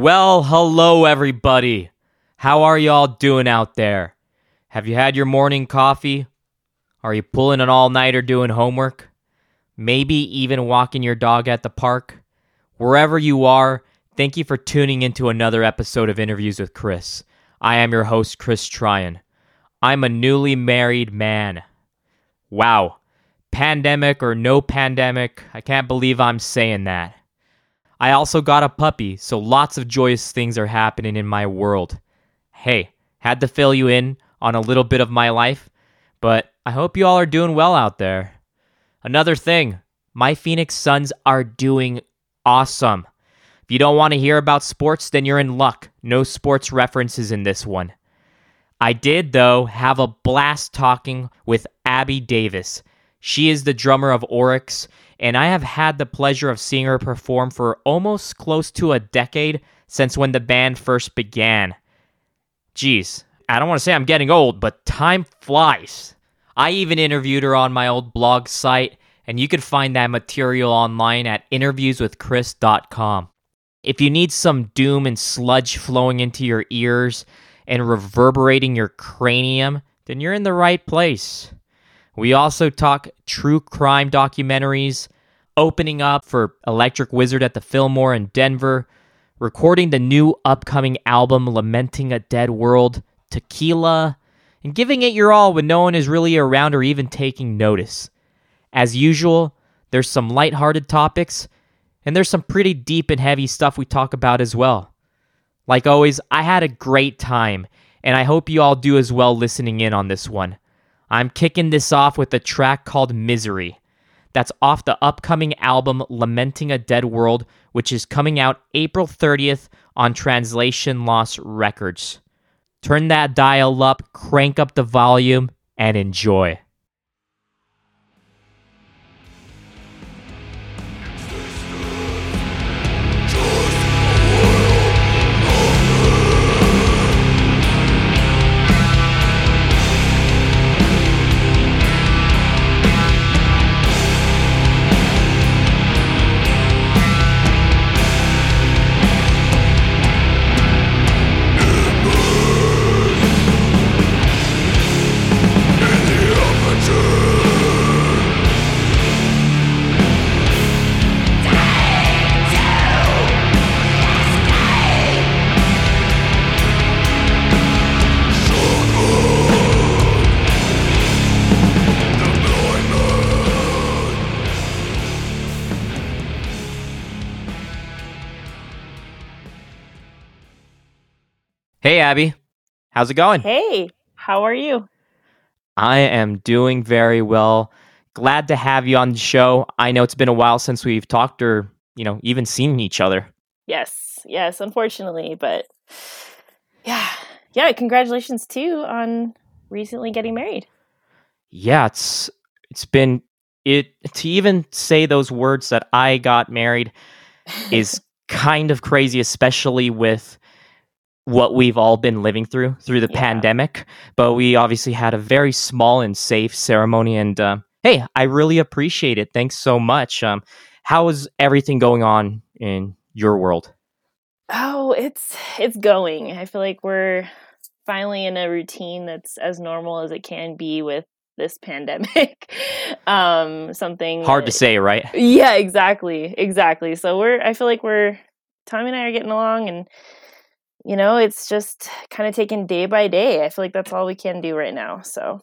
Well, hello, everybody. How are y'all doing out there? Have you had your morning coffee? Are you pulling an all nighter doing homework? Maybe even walking your dog at the park? Wherever you are, thank you for tuning into another episode of Interviews with Chris. I am your host, Chris Tryon. I'm a newly married man. Wow. Pandemic or no pandemic, I can't believe I'm saying that. I also got a puppy, so lots of joyous things are happening in my world. Hey, had to fill you in on a little bit of my life, but I hope you all are doing well out there. Another thing, my Phoenix Suns are doing awesome. If you don't want to hear about sports, then you're in luck. No sports references in this one. I did, though, have a blast talking with Abby Davis. She is the drummer of Oryx, and I have had the pleasure of seeing her perform for almost close to a decade since when the band first began. Geez, I don't want to say I'm getting old, but time flies. I even interviewed her on my old blog site, and you can find that material online at interviewswithchris.com. If you need some doom and sludge flowing into your ears and reverberating your cranium, then you're in the right place. We also talk true crime documentaries, opening up for Electric Wizard at the Fillmore in Denver, recording the new upcoming album Lamenting a Dead World, Tequila, and giving it your all when no one is really around or even taking notice. As usual, there's some lighthearted topics, and there's some pretty deep and heavy stuff we talk about as well. Like always, I had a great time, and I hope you all do as well listening in on this one. I'm kicking this off with a track called Misery. That's off the upcoming album Lamenting a Dead World, which is coming out April 30th on Translation Loss Records. Turn that dial up, crank up the volume, and enjoy. Abby. How's it going? Hey, how are you? I am doing very well. Glad to have you on the show. I know it's been a while since we've talked or, you know, even seen each other. Yes, yes, unfortunately, but yeah. Yeah, congratulations too on recently getting married. Yeah, it's it's been it to even say those words that I got married is kind of crazy especially with what we've all been living through through the yeah. pandemic. But we obviously had a very small and safe ceremony. And uh, hey, I really appreciate it. Thanks so much. Um, how is everything going on in your world? Oh, it's it's going. I feel like we're finally in a routine that's as normal as it can be with this pandemic. um, something hard to say, right? Yeah, exactly, exactly. So we're. I feel like we're. Tommy and I are getting along, and you know, it's just kind of taken day by day. I feel like that's all we can do right now. So,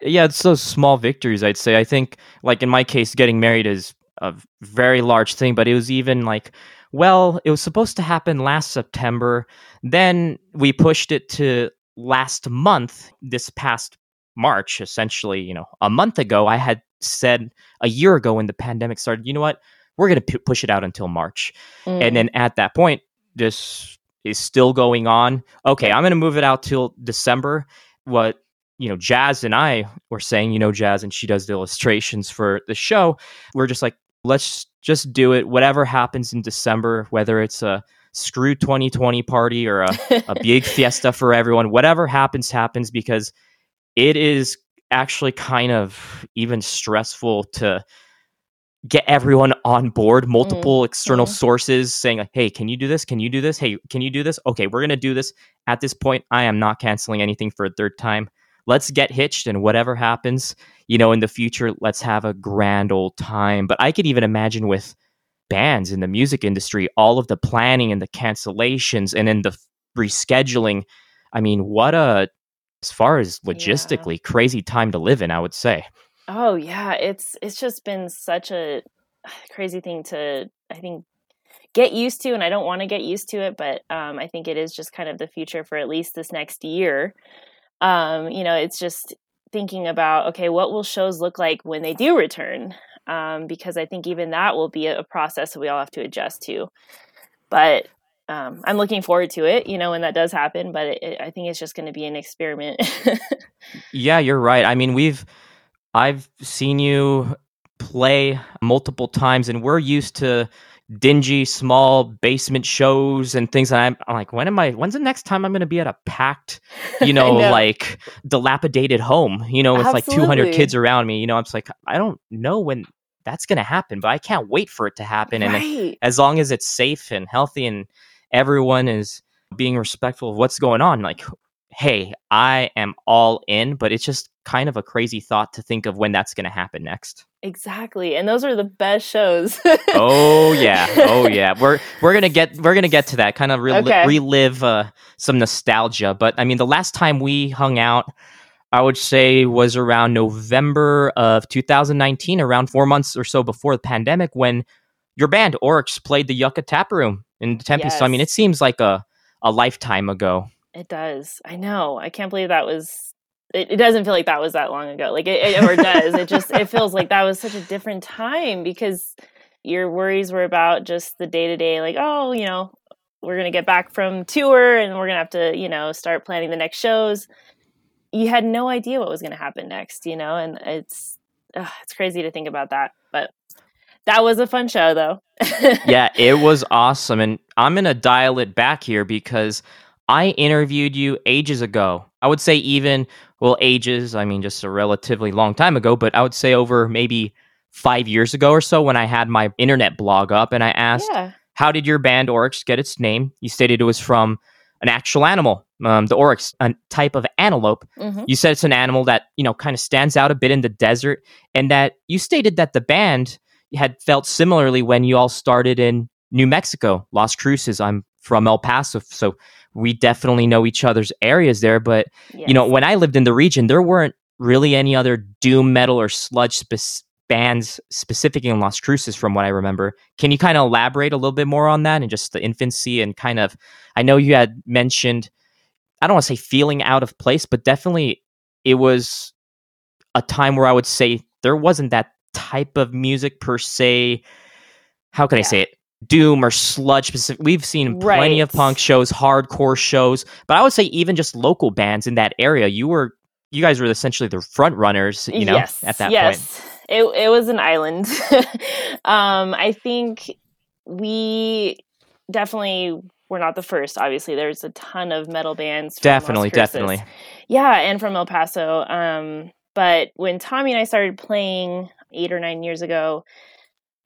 yeah, it's those small victories, I'd say. I think, like in my case, getting married is a very large thing, but it was even like, well, it was supposed to happen last September. Then we pushed it to last month, this past March, essentially, you know, a month ago. I had said a year ago when the pandemic started, you know what? We're going to p- push it out until March. Mm. And then at that point, this is still going on. Okay, I'm going to move it out till December. What you know, Jazz and I were saying, you know, Jazz and she does the illustrations for the show. We're just like, let's just do it. Whatever happens in December, whether it's a screw 2020 party or a, a big fiesta for everyone, whatever happens, happens because it is actually kind of even stressful to get everyone on board, multiple Mm, external mhm. sources saying, like, hey, can you do this? Can you do this? Hey, can you do this? Okay, we're going to do this. At this point, I am not canceling anything for a third time. Let's get hitched and whatever happens, you know, in the future, let's have a grand old time. But I could even imagine with bands in the music industry, all of the planning and the cancellations and then the f- rescheduling. I mean, what a, as far as Yeah. logistically, crazy time to live in, I would say. Oh yeah, it's it's just been such a crazy thing to I think get used to and I don't want to get used to it, but um I think it is just kind of the future for at least this next year. Um you know, it's just thinking about okay, what will shows look like when they do return? Um because I think even that will be a, process that we all have to adjust to. But um, I'm looking forward to it, you know, when that does happen. But it, it, I think it's just going to be an experiment. Yeah, you're right. I mean, we've I've seen you play multiple times, and we're used to dingy, small basement shows and things. And I'm, I'm like, when am I? When's the next time I'm going to be at a packed, you know, know. like dilapidated home, you know, with like 200 kids around me? You know, I'm just like, I don't know when that's going to happen, but I can't wait for it to happen. And as long as it's safe and healthy and everyone is being respectful of what's going on, like, hey, I am all in, but it's just kind of a crazy thought to think of when that's going to happen next. Exactly. And those are the best shows. Oh yeah, oh yeah. We're we're gonna get we're gonna get to that kind of rel- Okay. relive uh, some nostalgia. But I mean, the last time we hung out, I would say was around November of 2019, around four months or so before the pandemic, when your band Oryx played the Yucca Tap Room in Tempe. So I mean, it seems like a a lifetime ago. It does. I know. I can't believe that was. It, it doesn't feel like that was that long ago. Like it, it or does. It just it feels like that was such a different time because your worries were about just the day to day. Like oh, you know, we're gonna get back from tour and we're gonna have to you know start planning the next shows. You had no idea what was gonna happen next. You know, and it's ugh, it's crazy to think about that. But that was a fun show though. yeah, it was awesome. And I'm to dial it back here because I interviewed you ages ago. I would say even, well, ages, I mean, just a relatively long time ago, but I would say over maybe five years ago or so when I had my internet blog up and I asked, yeah. How did your band Oryx get its name? You stated it was from an actual animal, um, the Oryx, a type of antelope. hmm You said it's an animal that, you know, kind of stands out a bit in the desert, and that you stated that the band had felt similarly when you all started in New Mexico, Las Cruces. I'm from El Paso, so we definitely know each other's areas there. But, you know, when I lived in the region, there weren't really any other doom metal or sludge spec- bands specifically in Las Cruces from what I remember. Can you kind of elaborate a little bit more on that and just the infancy and kind of, I know you had mentioned, I don't want to say feeling out of place, but definitely it was a time where I would say there wasn't that type of music per se. How can I say it? Doom or sludge specific. We've seen plenty of punk shows, hardcore shows, but I would say even just local bands in that area. You were, you guys were essentially the front runners, you know, yes, at that yes. point. It it was an island. um, I think we definitely were not the first. Obviously, there's a ton of metal bands. From Definitely, definitely. Yeah, and from El Paso. Um, but when Tommy and I started playing eight or nine years ago,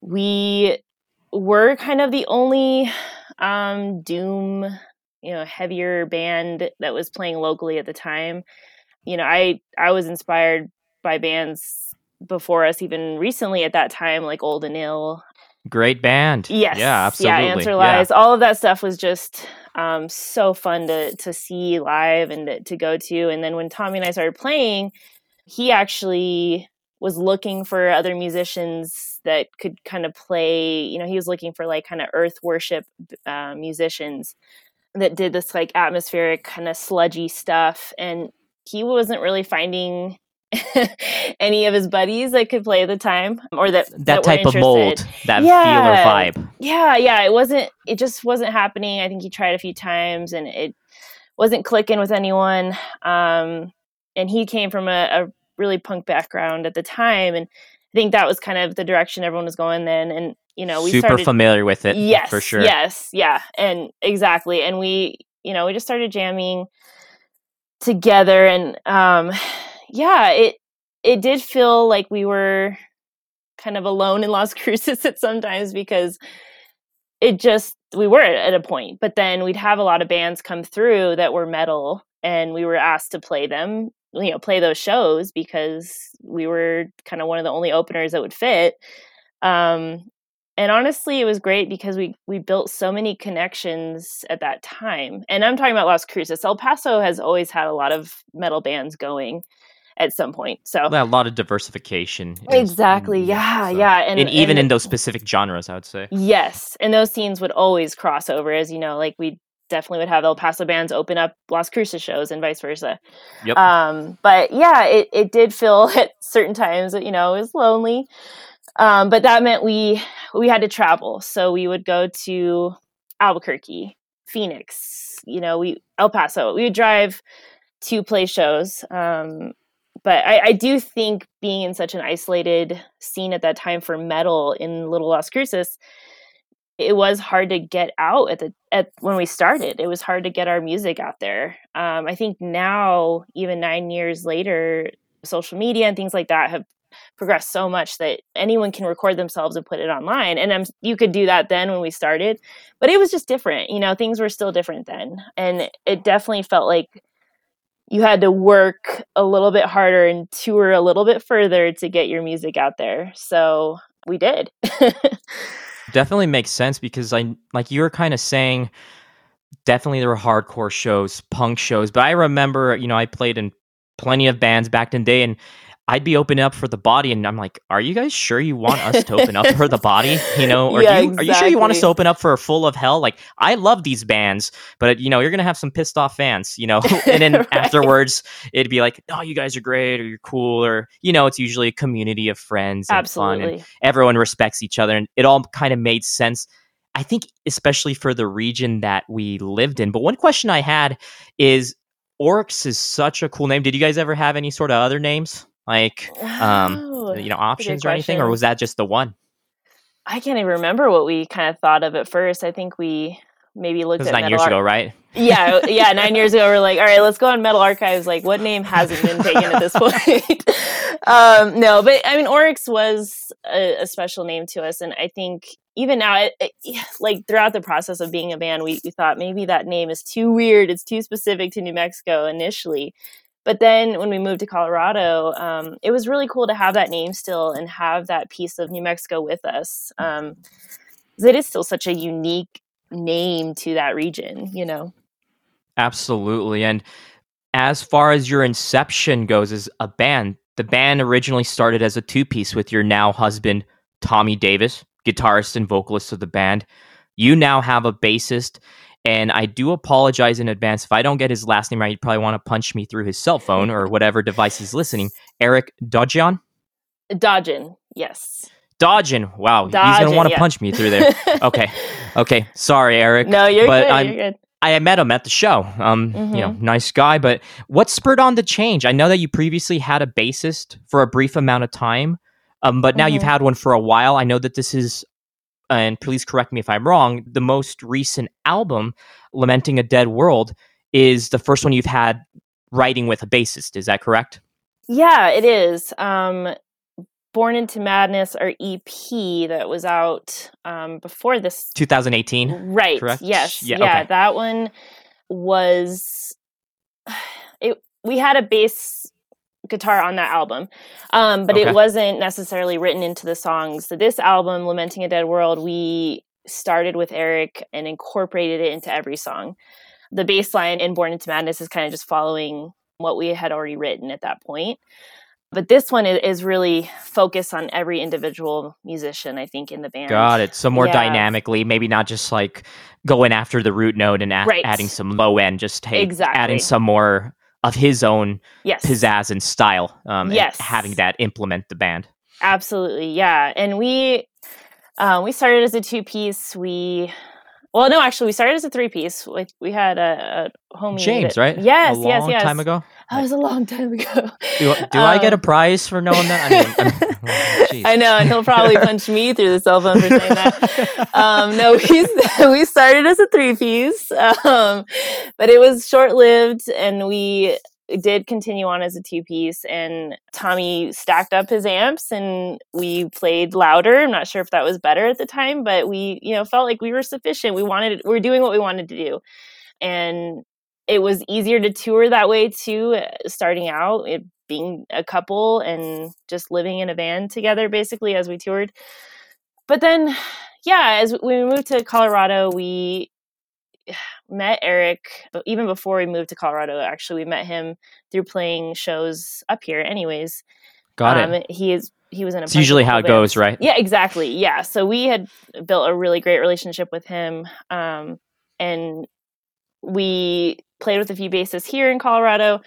we were kind of the only um, doom, you know, heavier band that was playing locally at the time. You know, I I was inspired by bands before us, even recently at that time, like Old and Ill, Great band. Yes. Yeah, absolutely. Yeah, Answer Yeah. Lies. All of that stuff was just um, so fun to to see live and to, to go to. And then when Tommy and I started playing, he actually was looking for other musicians that could kind of play. You know, he was looking for like kind of earth worship uh, musicians that did this like atmospheric kind of sludgy stuff. And he wasn't really finding any of his buddies that could play at the time or that That, were type of mold, that Yeah. feeler vibe. yeah yeah it wasn't it just wasn't happening i think he tried a few times and it wasn't clicking with anyone um and he came from a, a really punk background at the time and i think that was kind of the direction everyone was going then and you know we Super started familiar with it. yes For sure. yes yeah and exactly and we you know we just started jamming together and um yeah it it did feel like we were kind of alone in Las Cruces at sometimes because it just we were at a point. But then we'd have a lot of bands come through that were metal, and we were asked to play them, you know, play those shows because we were kind of one of the only openers that would fit. Um, and honestly it was great because we we built so many connections at that time and i'm talking about las cruces el paso has always had a lot of metal bands going at some point so yeah, a lot of diversification exactly in, yeah so. yeah and, and even and, in those specific genres i would say yes and those scenes would always cross over as you know like we definitely would have el paso bands open up las cruces shows and vice versa yep. um but yeah it, it did feel at certain times that you know it was lonely um, but that meant we we had to travel. So we would go to Albuquerque, Phoenix, you know, we El Paso. We would drive to play shows. Um, but I, I, do think being in such an isolated scene at that time for metal in Little Las Cruces, it was hard to get out at the at when we started. It was hard to get our music out there. Um, I think now, even nine years later, social media and things like that have progressed so much that anyone can record themselves and put it online. And I'm, you could do that then when we started, but it was just different. You know, things were still different then. And it definitely felt like you had to work a little bit harder and tour a little bit further to get your music out there. So we did. definitely makes sense because I, like you were kind of saying, definitely there were hardcore shows, punk shows, but I remember, you know, I played in plenty of bands back in the day and I'd be opening up for the body, and I'm like, "Are you guys sure you want us to open up for the body? You know, or yeah, you, exactly. are you sure you want us to open up for Full of Hell? Like, I love these bands, but you know, you're gonna have some pissed off fans, you know. and then right. afterwards, it'd be like, "Oh, you guys are great, or you're cool, or you know, it's usually a community of friends, and Absolutely. fun, and everyone respects each other, and it all kind of made sense." I think, especially for the region that we lived in. But one question I had is, Oryx is such a cool name. Did you guys ever have any sort of other names? Like um you know options or anything or was that just the one? I can't even remember what we kind of thought of at first. I think we maybe looked at nine years ago right? Yeah yeah nine years ago we're like all right let's go on metal archives. Like what name hasn't been taken at this point? Um no but i mean oryx was a, a, special name to us and i think even now it, it, like throughout the process of being a band we, we thought maybe that name is too weird it's too specific to new mexico initially but then when we moved to Colorado, um, it was really cool to have that name still and have that piece of New Mexico with us. Um, it is still such a unique name to that region, you know? Absolutely. And as far as your inception goes as a band, the band originally started as a two piece with your now husband, Tommy Davis, guitarist and vocalist of the band. You now have a bassist and I do apologize in advance if I don't get his last name right. You'd probably want to punch me through his cell phone or whatever device he's listening. Eric Dodgian? Dodgin, yes. Dodgin. Wow, Dodgin, he's gonna want to yeah. punch me through there. okay, okay. Sorry, Eric. No, you're but good. I'm, you're good. I met him at the show. Um, mm-hmm. you know, mm-hmm. nice guy. But what spurred on the change? I know that you previously had a bassist for a brief amount of time, um, but now mm-hmm. you've had one for a while. I know that this is and please correct me if I'm wrong, the most recent album, Lamenting a Dead World, is the first one you've had writing with a bassist. Is that correct? Yeah, it is. Um, Born into Madness, our EP that was out um, before this. 2018? Right. Correct? Yes. Yeah, yeah okay. that one was. It, we had a bass guitar on that album. Um, but okay. it wasn't necessarily written into the songs. So this album, Lamenting a Dead World, we started with Eric and incorporated it into every song. The bass line in Born into Madness is kind of just following what we had already written at that point. But this one is really focused on every individual musician, I think, in the band. Got it. So more yeah. dynamically, maybe not just like going after the root note and a- right. adding some low end, just hey, exactly. adding some more of his own yes. pizzazz and style. Um, yes. And having that implement the band. Absolutely. Yeah. And we, uh, we started as a two piece. We, well, no, actually, we started as a three piece. We, we had a, a homie. James, that, right? Yes, a yes, yes. time ago. That was a long time ago. Do, do um, I get a um, prize for knowing that? I, mean, oh, I know, and he'll probably punch me through the cell phone for saying that. Um, no, we we started as a three piece, um, but it was short lived, and we did continue on as a two piece, and Tommy stacked up his amps, and we played louder. I'm not sure if that was better at the time, but we, you know, felt like we were sufficient. We wanted, we are doing what we wanted to do, and it was easier to tour that way too. Uh, starting out, it being a couple and just living in a van together, basically as we toured. But then, yeah, as we moved to Colorado, we met Eric even before we moved to Colorado. Actually, we met him through playing shows up here. Anyways, got um, it. He is he was in a. It's usually how it goes, right? Yeah, exactly. Yeah, so we had built a really great relationship with him, um, and we played with a few bassists here in Colorado.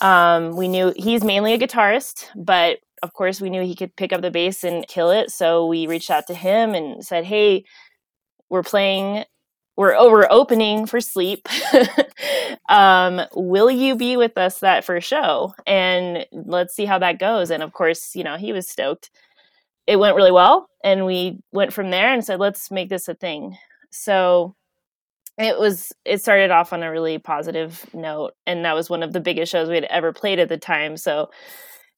Um, we knew he's mainly a guitarist, but of course we knew he could pick up the bass and kill it. So we reached out to him and said, "Hey, we're playing we're over opening for sleep. um, will you be with us that first show? And let's see how that goes. And of course, you know, he was stoked. It went really well. And we went from there and said, let's make this a thing. So it was, it started off on a really positive note. And that was one of the biggest shows we had ever played at the time. So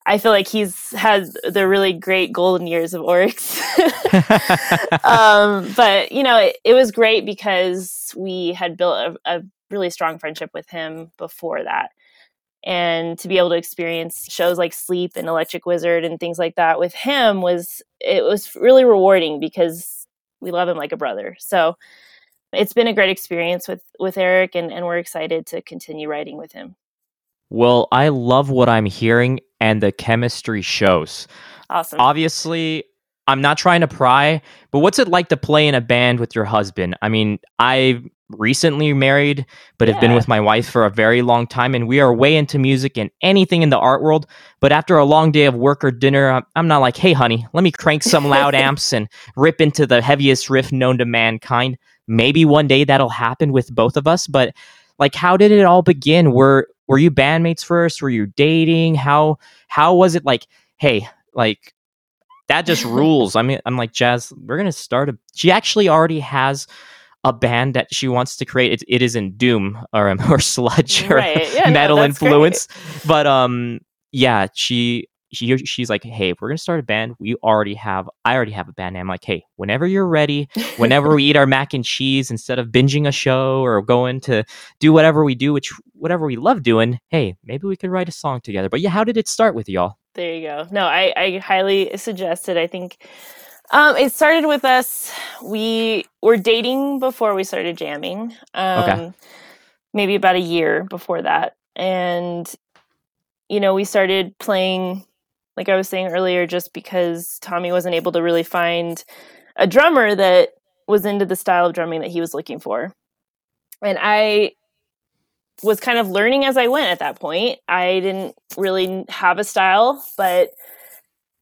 I feel like he's has the really great golden years of Oryx. um, but you know, it, it, was great because we had built a, a, really strong friendship with him before that, and to be able to experience shows like Sleep and Electric Wizard and things like that with him was it was really rewarding because we love him like a brother. So it's been a great experience with with Eric, and, and we're excited to continue writing with him. Well, I love what I'm hearing and the chemistry shows. Awesome. Obviously, I'm not trying to pry, but what's it like to play in a band with your husband? I mean, I've recently married, but yeah. have been with my wife for a very long time, and we are way into music and anything in the art world. But after a long day of work or dinner, I'm not like, hey, honey, let me crank some loud amps and rip into the heaviest riff known to mankind. Maybe one day that'll happen with both of us, but like how did it all begin were were you bandmates first? Were you dating? How how was it like, hey, like that just rules. I mean, I'm like, Jazz, we're gonna start a she actually already has a band that she wants to create. It, it is in doom or or sludge or right. yeah, metal no, influence. Great. But um yeah, she she she's like, hey, we're gonna start a band. We already have, I already have a band name. I'm like, hey, whenever you're ready, whenever we eat our mac and cheese instead of binging a show or going to do whatever we do, which whatever we love doing, hey, maybe we could write a song together. But yeah, how did it start with y'all? There you go. No, I I highly suggest it. I think. Um, it started with us. We were dating before we started jamming. Um, okay. Maybe about a year before that, and you know, we started playing like I was saying earlier, just because Tommy wasn't able to really find a drummer that was into the style of drumming that he was looking for. And I was kind of learning as I went at that point. I didn't really have a style, but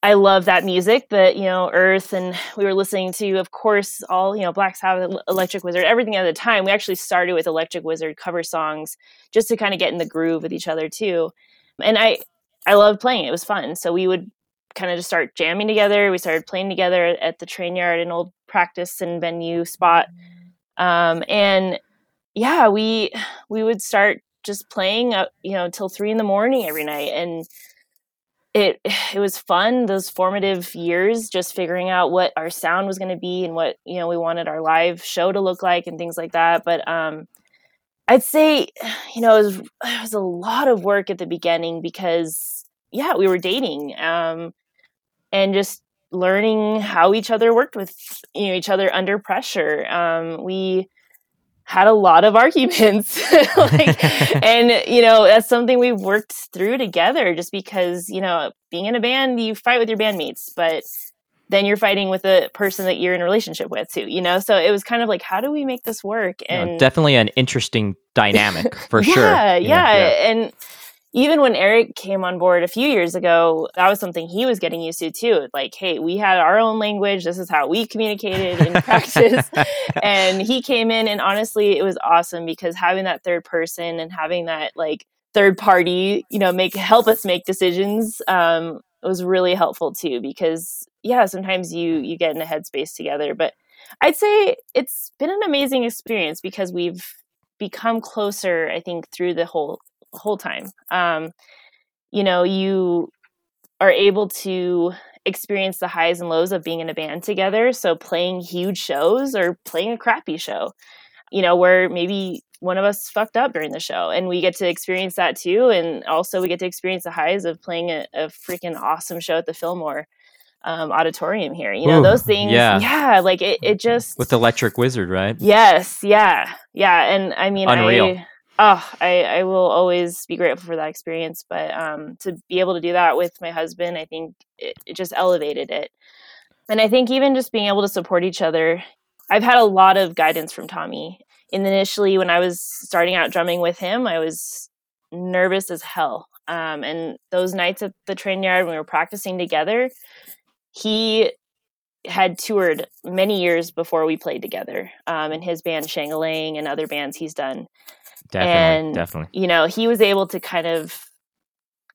I love that music that, you know, Earth and we were listening to, of course, all, you know, Black Sabbath, Electric Wizard, everything at the time. We actually started with Electric Wizard cover songs just to kind of get in the groove with each other too. And I I loved playing. It was fun. So we would kind of just start jamming together. We started playing together at the train yard, an old practice and venue spot. Um, and yeah, we we would start just playing, uh, you know, till three in the morning every night, and it it was fun. Those formative years, just figuring out what our sound was going to be and what you know we wanted our live show to look like and things like that. But um, I'd say, you know, it was, it was a lot of work at the beginning because, yeah, we were dating um, and just learning how each other worked with you know each other under pressure. Um, we had a lot of arguments, like, and you know that's something we've worked through together. Just because you know being in a band, you fight with your bandmates, but then you're fighting with the person that you're in a relationship with too you know so it was kind of like how do we make this work and definitely an interesting dynamic for yeah, sure yeah yeah and even when Eric came on board a few years ago, that was something he was getting used to too. Like, hey, we had our own language. This is how we communicated in practice. and he came in, and honestly, it was awesome because having that third person and having that like third party, you know, make help us make decisions um, was really helpful too. Because yeah, sometimes you you get in a headspace together. But I'd say it's been an amazing experience because we've become closer. I think through the whole whole time. Um, you know, you are able to experience the highs and lows of being in a band together. So playing huge shows or playing a crappy show, you know, where maybe one of us fucked up during the show and we get to experience that too. And also we get to experience the highs of playing a, a freaking awesome show at the Fillmore um, auditorium here. You know, Ooh, those things. yeah. Yeah. Like it, it just. With Electric Wizard, right? Yes. Yeah. Yeah. And I mean, Unreal. I, oh, I, I will always be grateful for that experience. But um, to be able to do that with my husband, I think it, it just elevated it. And I think even just being able to support each other, I've had a lot of guidance from Tommy. And Initially, when I was starting out drumming with him, I was nervous as hell. Um, and those nights at the train yard when we were practicing together, he had toured many years before we played together um, in his band Shangalang and other bands he's done Definitely. and definitely. you know he was able to kind of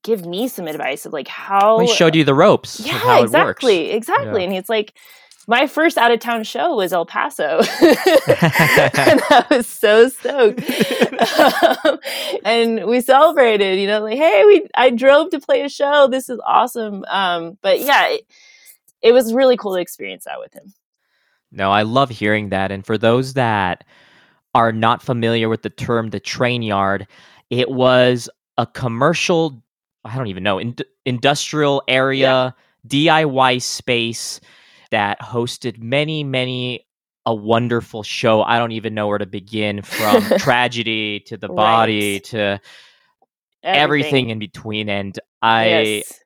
give me some advice of like how He showed you the ropes. yeah how exactly It works. exactly Yeah. and he's like my first out of town show was El Paso and I was so stoked um, and we celebrated you know like hey we I drove to play a show this is awesome um but yeah it, it was really cool to experience that with him No, I love hearing that. And for those that are not familiar with the term the train yard, it was a commercial, I don't even know, in- industrial area, DIY space that hosted many, many a wonderful show. I don't even know where to begin from tragedy to the body Right. to everything in between. And I, yes.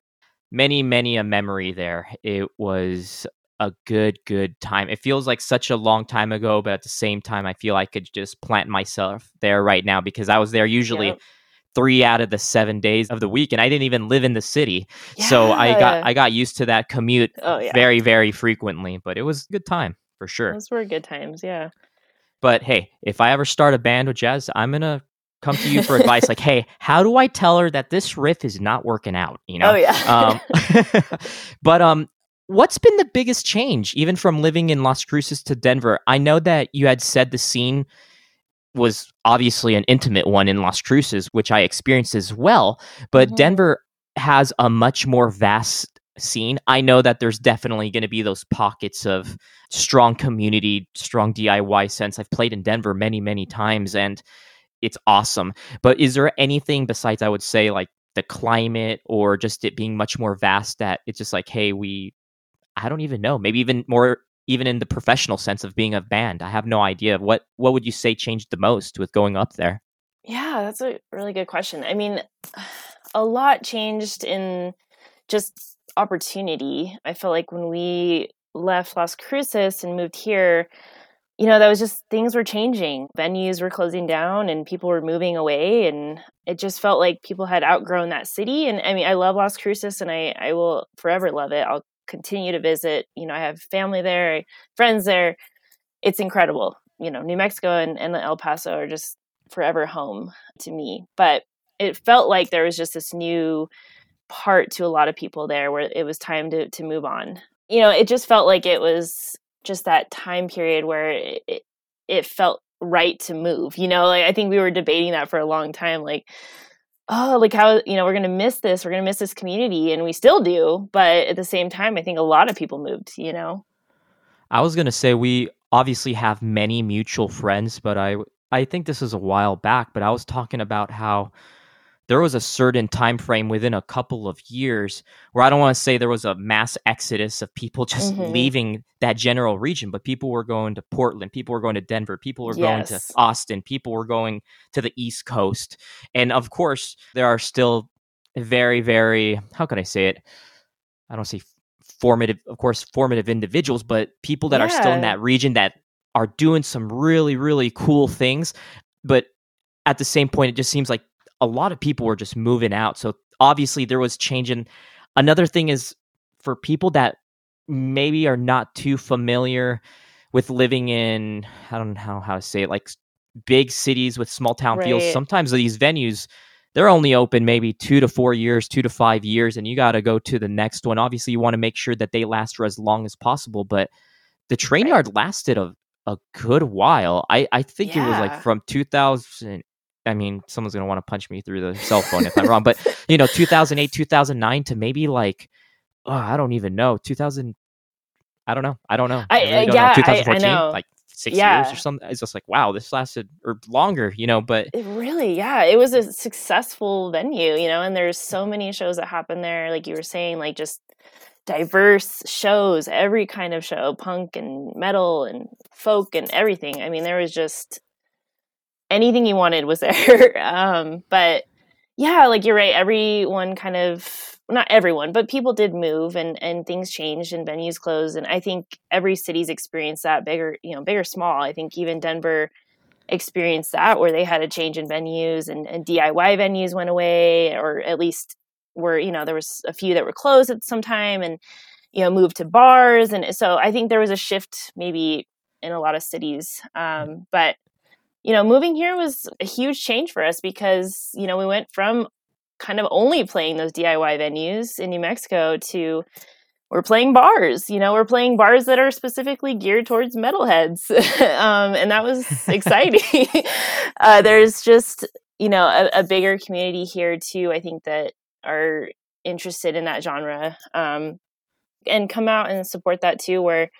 Many many a memory there. It was a good good time. It feels like such a long time ago but at the same time i feel i could just plant myself there right now because i was there usually Yep. three out of the seven days of the week and i didn't even live in the city. So i got Yeah. i got used to that commute oh yeah. very very frequently but it was a good time for sure. Those were good times yeah. But hey if i ever start a band with jazz i'm gonna come to you for advice like hey how do i tell her that this riff is not working out you know oh yeah um, but um, what's been the biggest change, even from living in Las Cruces to Denver? I know that you had said the scene was obviously an intimate one in Las Cruces, which I experienced as well. But Mhm. Denver has a much more vast scene. I know that there's definitely going to be those pockets of strong community, strong DIY sense. I've played in Denver many, many times and it's awesome. But is there anything besides, I would say, like the climate or just it being much more vast that it's just like, hey, we, I don't even know, maybe even more, even in the professional sense of being a band. I have no idea. What what would you say changed the most with going up there? Yeah, that's a really good question. I mean, a lot changed in just opportunity. I feel like when we left Las Cruces and moved here, you know, that was just things were changing. Venues were closing down and people were moving away and it just felt like people had outgrown that city and I mean, I love Las Cruces and I I will forever love it. I'll continue to visit. You know, I have family there, friends there. It's incredible. You know, New Mexico and, and El Paso are just forever home to me. But it felt like there was just this new part to a lot of people there where it was time to to move on. You know, it just felt like it was just that time period where it it, felt right to move. You know, like I think we were debating that for a long time like oh, like how, you know, we're going to miss this, we're going to miss this community and we still do, but at the same time I think a lot of people moved, you know. I was gonna say we obviously have many mutual friends, but I I think this is a while back, but I was talking about how there was a certain time frame within a couple of years where I don't want to say there was a mass exodus of people just Mhm. leaving that general region, but people were going to Portland, people were going to Denver, people were going to Austin, people were going to the East Coast. And of course, there are still very, very, how can I say it? I don't say formative, of course, formative individuals, but people that are still in that region that are doing some really, really cool things. But at the same point, it just seems like a lot of people were just moving out. So obviously there was change. And another thing is for people that maybe are not too familiar with living in, I don't know how, how to say it, like big cities with small town feels. Sometimes these venues, they're only open maybe two to four years, two to five years, and you got to go to the next one. Obviously, you want to make sure that they last for as long as possible, but the train Right. yard lasted a, a good while. I, I think it was like from 2000, I mean, someone's gonna want to punch me through the cell phone if I'm wrong, but you know, 2008, 2009 to maybe like, oh, I don't even know, 2000. I don't know. I don't know. I, really uh, don't yeah, know. I- 2014, I know. like six Yeah. years or something. It's just like, wow, this lasted or longer, you know. But It really, yeah, it was a successful venue, you know, and there's so many shows that happen there. Like you were saying, like just diverse shows, every kind of show, punk and metal and folk and everything. I mean, there was just anything you wanted was there. um, but yeah, like you're right. Everyone kind of not everyone, but people did move and and things changed and venues closed. And I think every city's experienced that, bigger, you know, big or small. I think even Denver experienced that where they had a change in venues and, and DIY venues went away, or at least were you know there was a few that were closed at some time and you know moved to bars and so I think there was a shift maybe in a lot of cities. Um, but you know, moving here was a huge change for us because, you know, we went from kind of only playing those DIY venues in New Mexico to we're playing bars, you know, we're playing bars that are specifically geared towards metalheads. um, and that was exciting. uh, there's just, you know, a, a bigger community here too, I think that are interested in that genre um, and come out and support that too, where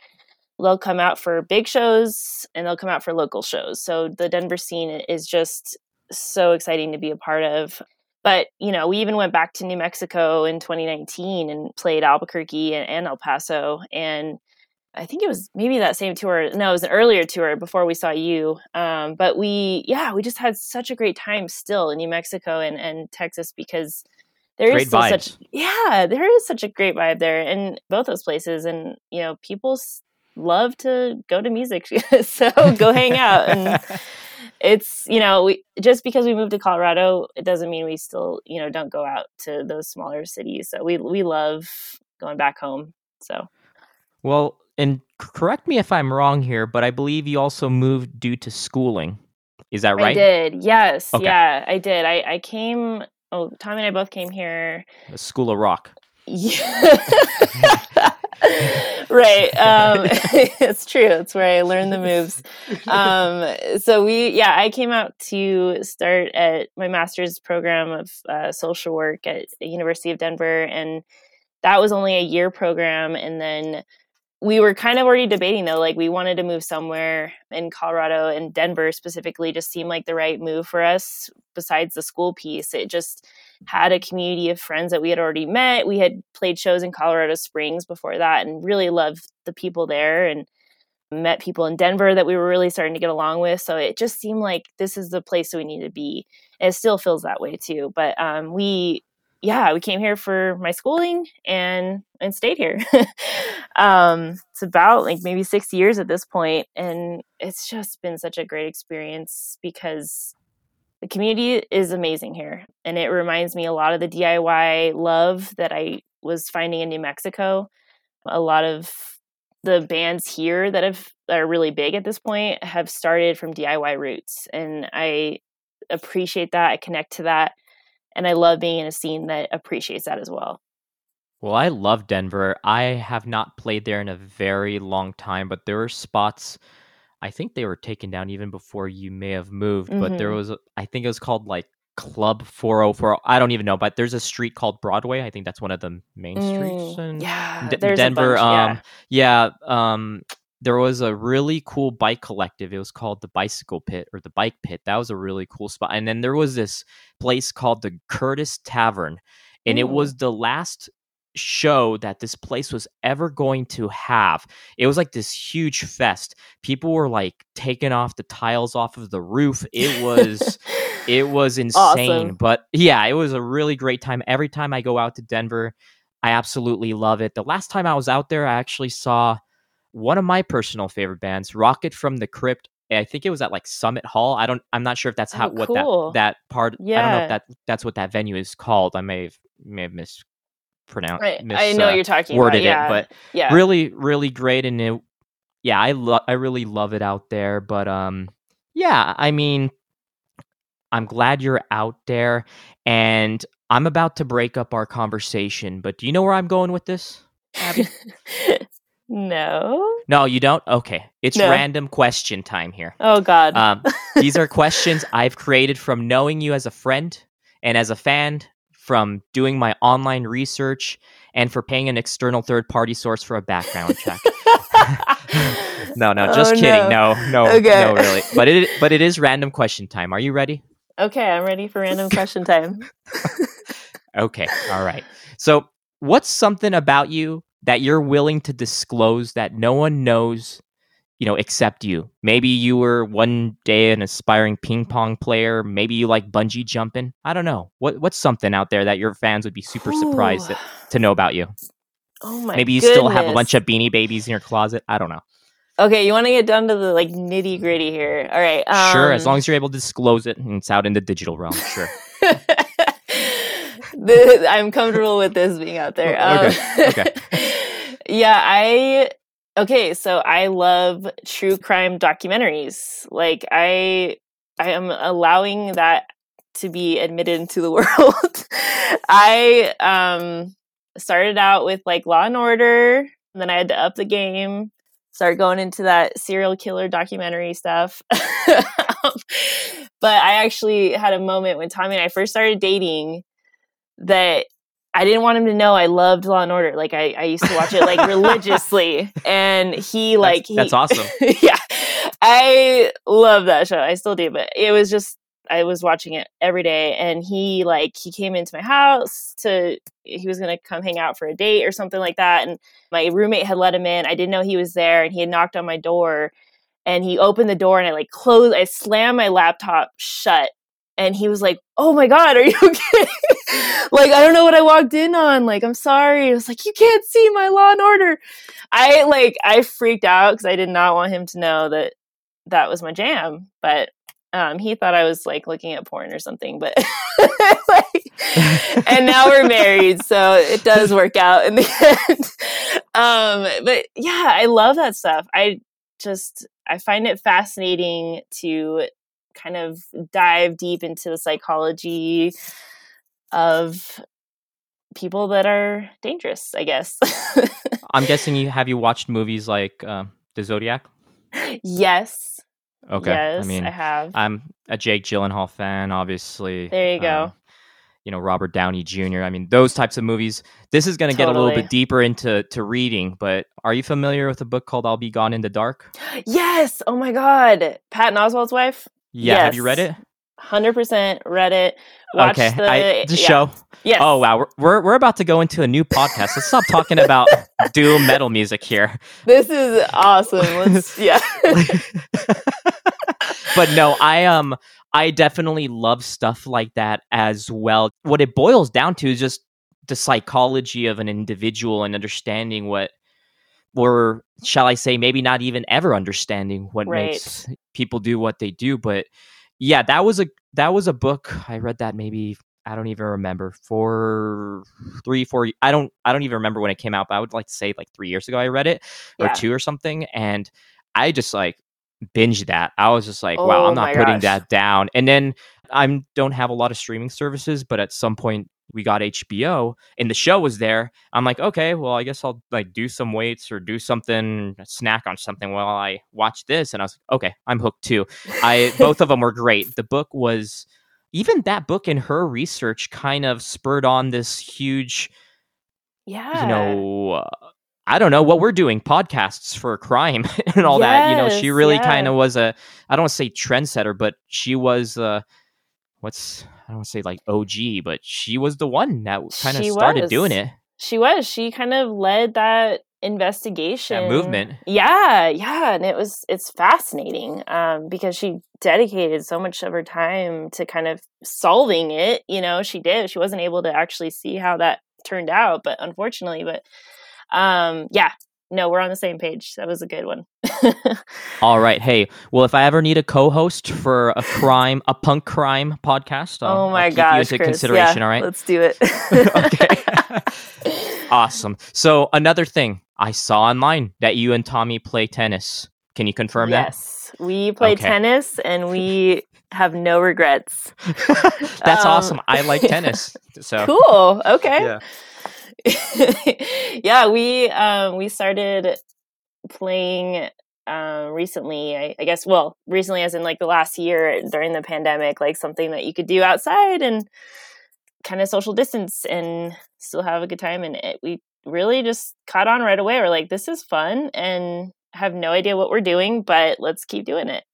they'll come out for big shows and they'll come out for local shows. So the Denver scene is just so exciting to be a part of. But, you know, we even went back to New Mexico in 2019 and played Albuquerque and, and El Paso. And I think it was maybe that same tour. No, it was an earlier tour before we saw you. Um, but we, yeah, we just had such a great time still in New Mexico and, and Texas because there is Great still vibes. such, yeah, there is such a great vibe there in both those places. And, you know, people love to go to music. so go hang out. And it's, you know, we just because we moved to Colorado, it doesn't mean we still, you know, don't go out to those smaller cities. So we, we love going back home. So. well, and correct me if I'm wrong here, but I believe you also moved due to schooling. Is that right? I did. Yes. Okay. Yeah, I did. I, I came. Oh, Tommy and I both came here. The School of Rock. Yeah. right. Um, it's true. It's where I learned the moves. Um, so we, yeah, I came out to start at my master's program of uh, social work at the University of Denver, and that was only a year program. And then we were kind of already debating though, like we wanted to move somewhere in Colorado and Denver specifically just seemed like the right move for us. Besides the school piece, it just had a community of friends that we had already met. We had played shows in Colorado Springs before that and really loved the people there and met people in Denver that we were really starting to get along with. So it just seemed like this is the place that we need to be. It still feels that way too. But um, we, yeah, we came here for my schooling and and stayed here. um, it's about like maybe six years at this point, and it's just been such a great experience because the community is amazing here and it reminds me a lot of the diy love that i was finding in new mexico a lot of the bands here that have that are really big at this point have started from diy roots and i appreciate that i connect to that and i love being in a scene that appreciates that as well Well, I love Denver. I have not played there in a very long time, but there were spots. I think they were taken down even before you may have moved. But there Mhm. was, I think it was called like Club 404. I don't even know, but there's a street called Broadway. I think that's one of the main streets Mm, in yeah D- Denver. bunch, yeah. um, yeah. Um, there was a really cool bike collective. It was called the Bicycle Pit or the Bike Pit. That was a really cool spot. And then there was this place called the Curtis Tavern, and it was the last show that this place was ever going to have. It was like this huge fest. People were like taking off the tiles off of the roof. It was it was insane. Awesome. But yeah, it was a really great time. Every time I go out to Denver, I absolutely love it. The last time I was out there, I actually saw one of my personal favorite bands, Rocket from the Crypt. I think it was at like Summit Hall. I don't. I'm not sure if that's how Oh, what cool. that that part. Yeah. I don't know if that that's what that venue is called. I may have may have mispronounced. right Mis, i know uh, you're talking worded about yeah it, but yeah really really great and it yeah i love i really love it out there but um yeah i mean i'm glad you're out there and i'm about to break up our conversation but do you know where i'm going with this? No. No, you don't? Okay. It's No. random question time here. Oh God. Um, these are questions I've created from knowing you as a friend and as a fan, from doing my online research, and for paying an external third party source for a background check. No, no, just Oh, kidding. No, no, Okay. no, really. But it, but it is random question time. Are you ready? okay, I'm ready for random question time. Okay, all right. So, what's something about you that you're willing to disclose that no one knows, you know, except you? Maybe you were one day an aspiring ping pong player. Maybe you like bungee jumping. I don't know. What what's something out there that your fans would be super surprised that, to know about you? Oh my. Maybe you still have a bunch of beanie babies in your closet. I don't know. Okay, you want to get down to the like nitty gritty here. All right. Um, sure, as long as you're able to disclose it and it's out in the digital realm. Sure. the, I'm comfortable with this being out there. Okay, okay. yeah, I okay. So I love true crime documentaries. Like I, I am allowing that to be admitted into the world. I um started out with like Law and Order, and then I had to up the game. Start going into that serial killer documentary stuff. Um, but I actually had a moment when Tommy and I first started dating that I didn't want him to know I loved Law and Order. Like I, I used to watch it like religiously, and he like that's, that's awesome. yeah, I love that show. I still do, but it was just I was watching it every day, and he like he came into my house to he was gonna come hang out for a date or something like that, and my roommate had let him in. I didn't know he was there, and he had knocked on my door, and he opened the door, and I like closed, I slammed my laptop shut, and he was like, "Oh my god, are you okay?" like I don't know what I walked in on. Like I'm sorry. I was like, "You can't see my Law and Order." I like I freaked out because I did not want him to know that that was my jam, but um, he thought I was like looking at porn or something. But like, and now we're married, so it does work out in the end. Um, but yeah, I love that stuff. I just I find it fascinating to kind of dive deep into the psychology of people that are dangerous. I guess. I'm guessing you have you watched movies like uh, The Zodiac? yes. Okay. Yes, I mean, i have. I'm a Jake Gyllenhaal fan, obviously. There you go. Um, you know, Robert Downey Jr. I mean, those types of movies. This is going to get a little bit deeper into to reading, but are you familiar with a book called I'll Be Gone in the Dark? yes. Oh my God. Patton Oswalt's wife. Yeah, have you read it? Hundred percent read it. Watched okay, the I, the yeah. show. Yes. Oh wow, we're, we're we're about to go into a new podcast. Let's stop talking about doom metal music here. This is awesome. Let's yeah. but no, I um I definitely love stuff like that as well. What it boils down to is just the psychology of an individual and understanding what or shall I say maybe not even ever understanding what Right. makes people do what they do, but yeah, that was a that was a book I read that maybe I don't even remember for three, four. I don't, I don't even remember when it came out. But I would like to say like three years ago I read it or Yeah. two or something, and I just like binged that. I was just like, wow, Oh I'm not putting gosh. that down. And then I don't have a lot of streaming services, but at some point we got HBO and the show was there. I'm like, okay, well, I guess I'll like do some weights or do something, snack on something while I watch this. And I was like, okay, I'm hooked too. I both of them were great. The book was even that book and her research kind of spurred on this huge, yeah. you know, uh, I don't know what we're doing podcasts for crime and all that. You know, she really kind of was a I don't want to say trendsetter, but she was uh what's I don't want to say like OG, but she was the one that kind of started was. doing it. She was. She kind of led that investigation movement. Yeah, yeah, and it was it's fascinating um, because she dedicated so much of her time to kind of solving it. You know, she did. She wasn't able to actually see how that turned out, but unfortunately, but um, yeah, no, we're on the same page. That was a good one. All right. Hey, well, if I ever need a co-host for a crime, a punk crime podcast, I'll, oh my I'll keep gosh, you into Chris. consideration. yeah, all right. let's do it. okay. awesome. So another thing I saw online that you and Tommy play tennis. Can you confirm that? yes, we play Okay. tennis and we have no regrets. That's Um, awesome. I like tennis. So Cool. Okay. yeah. yeah, we um we started playing um, recently. I, I, guess, well, recently, as in like the last year during the pandemic, like something that you could do outside and kind of social distance and still have a good time. And it, we really just caught on right away. We're like, this is fun and have no idea what we're doing, but let's keep doing it.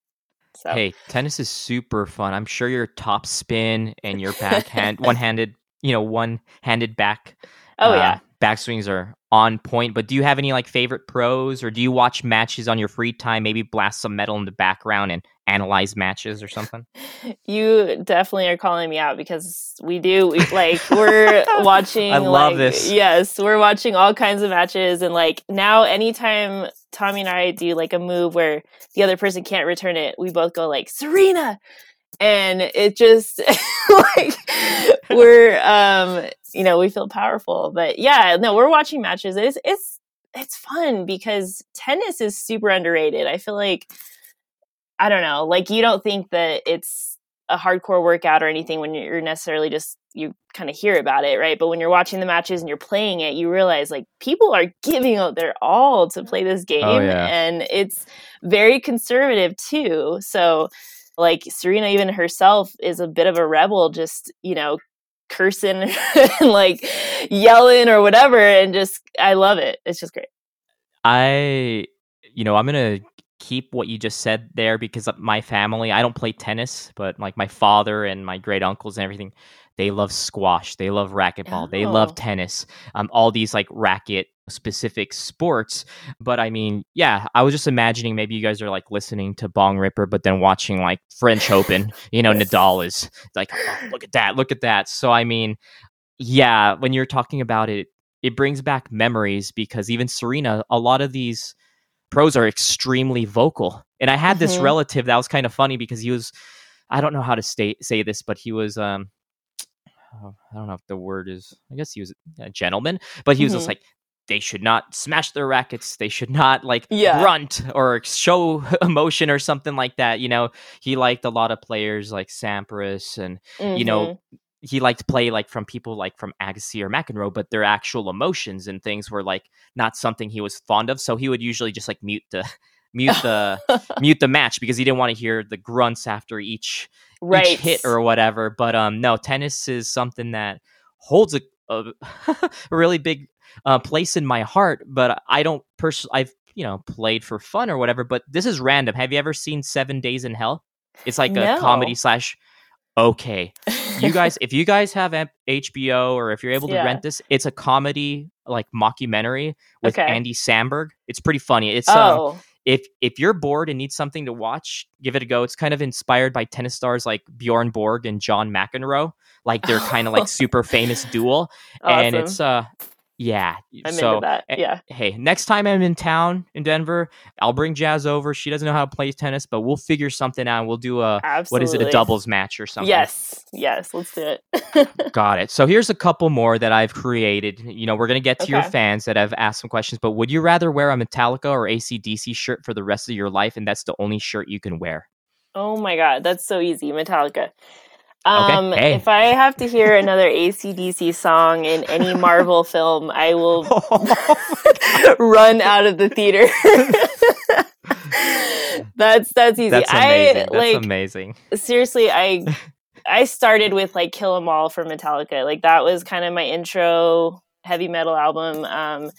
So. Hey, tennis is super fun. I'm sure your top spin and your backhand, one handed, you know, one handed back. Oh, uh, yeah. Backswings are on point. But do you have any like favorite pros or do you watch matches on your free time? Maybe blast some metal in the background and analyze matches or something? You definitely are calling me out because we do we, like we're watching I love like, this. Yes, we're watching all kinds of matches and like now anytime Tommy and I do like a move where the other person can't return it, we both go like Serena and it just like we're um you know we feel powerful but yeah no we're watching matches it's it's it's fun because tennis is super underrated i feel like I don't know, like you don't think that it's a hardcore workout or anything when you're necessarily just you kind of hear about it, right? But when you're watching the matches and you're playing it, you realize like people are giving out their all to play this oh, game oh, yeah. and it's very conservative too. So like Serena even herself is a bit of a rebel just, you know, cursing and like yelling or whatever and just I love it. It's just great. I you know, I'm going to keep what you just said there because my family, I don't play tennis, but like my father and my great uncles and everything, they love squash, they love racquetball, oh. they love oh. tennis, um, all these like racket specific sports. But I mean, yeah, I was just imagining maybe you guys are like listening to Bongripper, but then watching like French Open, you know, Nadal is like, oh, look at that, look at that. So I mean, yeah, when you're talking about it, it brings back memories because even Serena, a lot of these pros are extremely vocal. And I had mm-hmm. this relative that was kind of funny because he was, I don't know how to stay, say this, but he was, um, oh, I don't know if the word is, I guess he was a gentleman, but he was mm-hmm. just like, they should not smash their rackets. They should not like yeah. grunt or show emotion or something like that. You know, he liked a lot of players like Sampras and, mm-hmm. you know, mm-hmm he liked to play like from people like from Agassi or McEnroe, but their actual emotions and things were like not something he was fond of. So he would usually just like mute the mute the mute the match because he didn't want to hear the grunts after each right. each hit or whatever. But um, no, tennis is something that holds a, a really big uh, place in my heart. But I don't personally, I've you know played for fun or whatever. But this is random. Have you ever seen Seven Days in Hell? It's like no. a comedy slash okay you guys if you guys have hbo or if you're able to yeah. rent this it's a comedy like mockumentary with okay. andy samberg it's pretty funny it's um, oh. um, if if you're bored and need something to watch give it a go it's kind of inspired by tennis stars like bjorn borg and john mcenroe like they're kind of like super famous duel awesome. and it's uh yeah. I'm so, into that. Eh, yeah. Hey, next time I'm in town in Denver, I'll bring Jazz over. She doesn't know how to play tennis, but we'll figure something out. We'll do a Absolutely. what is it, a doubles match or something. Yes. Yes. Let's do it. Got it. So here's a couple more that I've created. You know, we're gonna get to okay. your fans that have asked some questions, but would you rather wear a Metallica or ACDC shirt for the rest of your life, and that's the only shirt you can wear? Oh my god, that's so easy. Metallica. Um, okay. hey. If I have to hear another ACDC song in any Marvel film, I will run out of the theater. that's that's easy. That's amazing. I, that's like, amazing. Seriously, I I started with like Kill 'Em All for Metallica. Like that was kind of my intro heavy metal album. Um,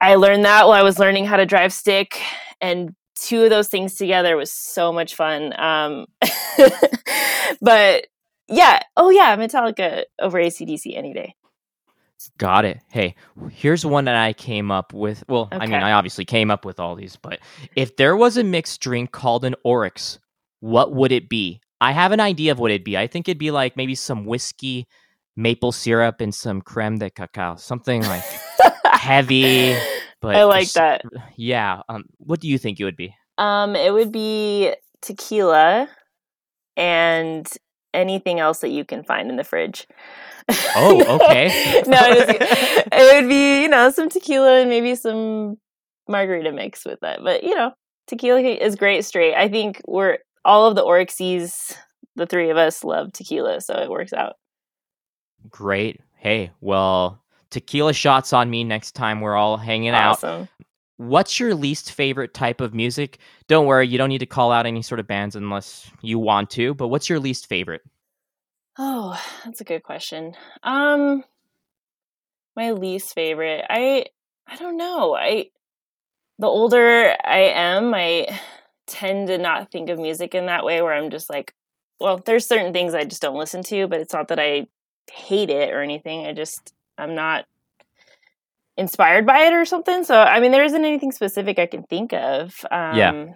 I learned that while I was learning how to drive stick, and two of those things together was so much fun. Um, but yeah, oh yeah, Metallica over ACDC any day. Got it. Hey, here's one that I came up with. Well, okay. I mean, I obviously came up with all these, but if there was a mixed drink called an Oryx, what would it be? I have an idea of what it'd be. I think it'd be like maybe some whiskey, maple syrup, and some creme de cacao, something like heavy. But I like that. Yeah. Um, what do you think it would be? Um, it would be tequila and anything else that you can find in the fridge. Oh, okay. no, it, it would be you know some tequila and maybe some margarita mix with that. But you know, tequila is great straight. I think we're all of the Oryxies, the three of us love tequila, so it works out. Great. Hey, well, tequila shots on me next time we're all hanging awesome. out what's your least favorite type of music? Don't worry, you don't need to call out any sort of bands unless you want to, but what's your least favorite? Oh, that's a good question. Um my least favorite. I I don't know. I the older I am, I tend to not think of music in that way where I'm just like, well, there's certain things I just don't listen to, but it's not that I hate it or anything. I just I'm not inspired by it or something. So I mean, there isn't anything specific I can think of. Um, yeah,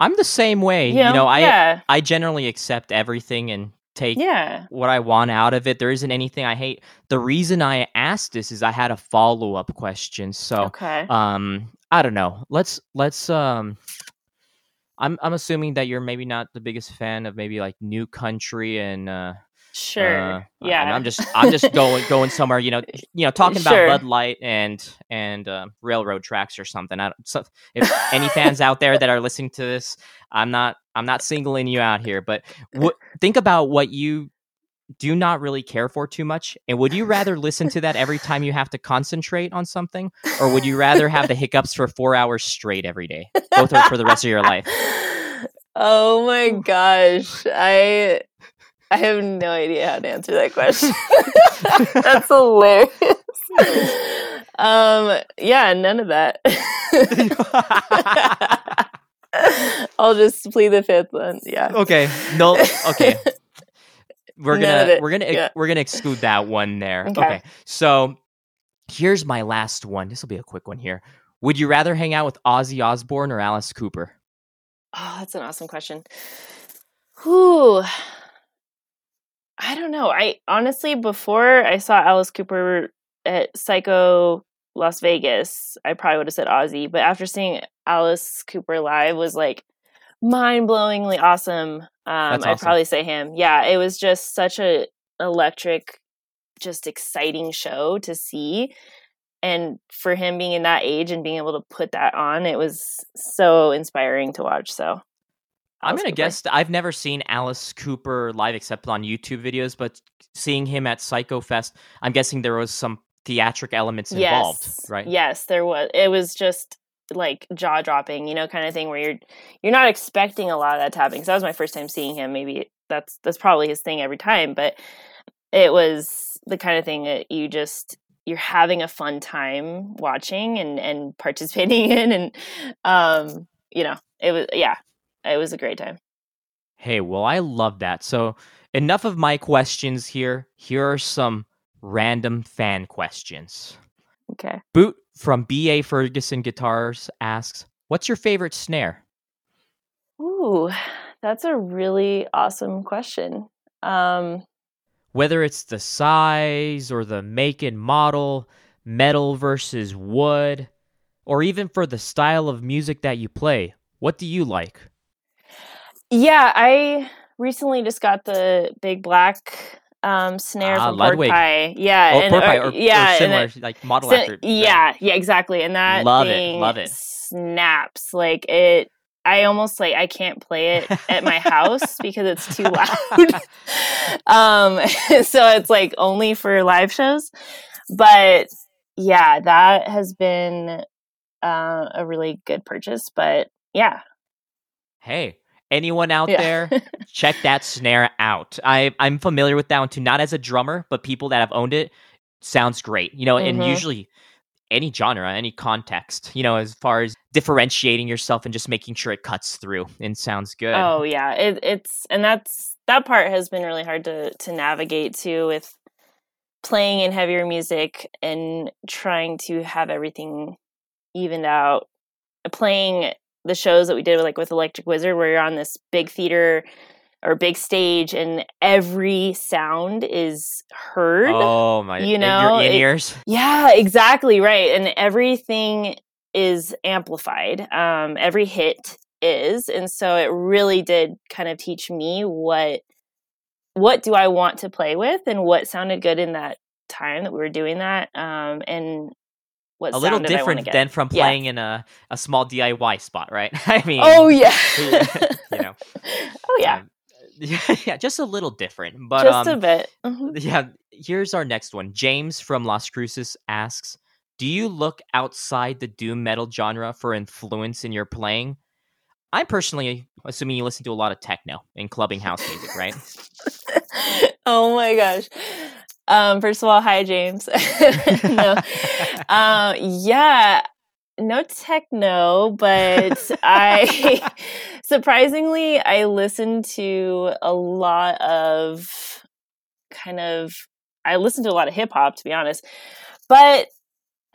I'm the same way. You know, you know I yeah. I generally accept everything and take yeah. what I want out of it. There isn't anything I hate. The reason I asked this is I had a follow up question. So okay. um I don't know. Let's let's um I'm I'm assuming that you're maybe not the biggest fan of maybe like new country and uh Sure. Uh, yeah. I'm just I'm just going going somewhere, you know, you know, talking sure. about Bud Light and and uh, railroad tracks or something. I don't, so if any fans out there that are listening to this, I'm not I'm not singling you out here, but w- think about what you do not really care for too much. And would you rather listen to that every time you have to concentrate on something, or would you rather have the hiccups for four hours straight every day, both for the rest of your life? Oh my gosh, I I have no idea how to answer that question. That's hilarious. um, yeah, none of that. I'll just plead the fifth one. Yeah. Okay. No. Okay. We're gonna we're gonna yeah. we're gonna exclude that one there. Okay. okay. So here's my last one. This will be a quick one here. Would you rather hang out with Ozzy Osbourne or Alice Cooper? Oh, that's an awesome question. Whew. I don't know. I honestly, before I saw Alice Cooper at Psycho Las Vegas, I probably would have said Ozzy. But after seeing Alice Cooper live, was like mind blowingly awesome. Um, awesome. I'd probably say him. Yeah, it was just such a electric, just exciting show to see. And for him being in that age and being able to put that on, it was so inspiring to watch. So I'm gonna Cooper. guess I've never seen Alice Cooper live except on YouTube videos, but seeing him at Psycho Fest, I'm guessing there was some theatric elements involved, yes. right? Yes, there was. It was just like jaw dropping, you know, kind of thing where you're you're not expecting a lot of that to happen. Because that was my first time seeing him. Maybe that's that's probably his thing every time, but it was the kind of thing that you just you're having a fun time watching and and participating in, and um, you know, it was yeah, it was a great time. Hey, well, I love that. So, enough of my questions here. Here are some random fan questions. Okay. Boot from BA Ferguson Guitars asks, What's your favorite snare? Ooh, that's a really awesome question. Um, Whether it's the size or the make and model, metal versus wood, or even for the style of music that you play, what do you like? Yeah, I recently just got the big black um, snare ah, from Ludwig. Yeah, oh, and, or, yeah, or similar, it, like model so, after. Yeah, yeah, exactly. And that love thing it, love it. Snaps like it. I almost like I can't play it at my house because it's too loud. um, so it's like only for live shows. But yeah, that has been uh, a really good purchase. But yeah. Hey, anyone out yeah. there, check that snare out. I I'm familiar with that one too, not as a drummer, but people that have owned it sounds great. You know, mm-hmm. and usually any genre, any context, you know, as far as differentiating yourself and just making sure it cuts through and sounds good. Oh yeah, it, it's and that's that part has been really hard to to navigate too with playing in heavier music and trying to have everything evened out. Playing the shows that we did like with Electric Wizard, where you're on this big theater or big stage and every sound is heard. Oh my! You know, in ears. Yeah, exactly right, and everything is amplified. Um, every hit is, and so it really did kind of teach me what what do I want to play with and what sounded good in that time that we were doing that. Um, and a little different than from playing yeah. in a, a small DIY spot, right? I mean, oh yeah, you know, oh yeah. Um, yeah, just a little different, but just um, a bit. Mm-hmm. Yeah, here's our next one. James from Las Cruces asks, do you look outside the doom metal genre for influence in your playing? I'm personally assuming you listen to a lot of techno and clubbing house music, right? oh my gosh. Um, first of all, hi James. no, uh, yeah, no techno, but I surprisingly I listen to a lot of kind of I listen to a lot of hip hop to be honest, but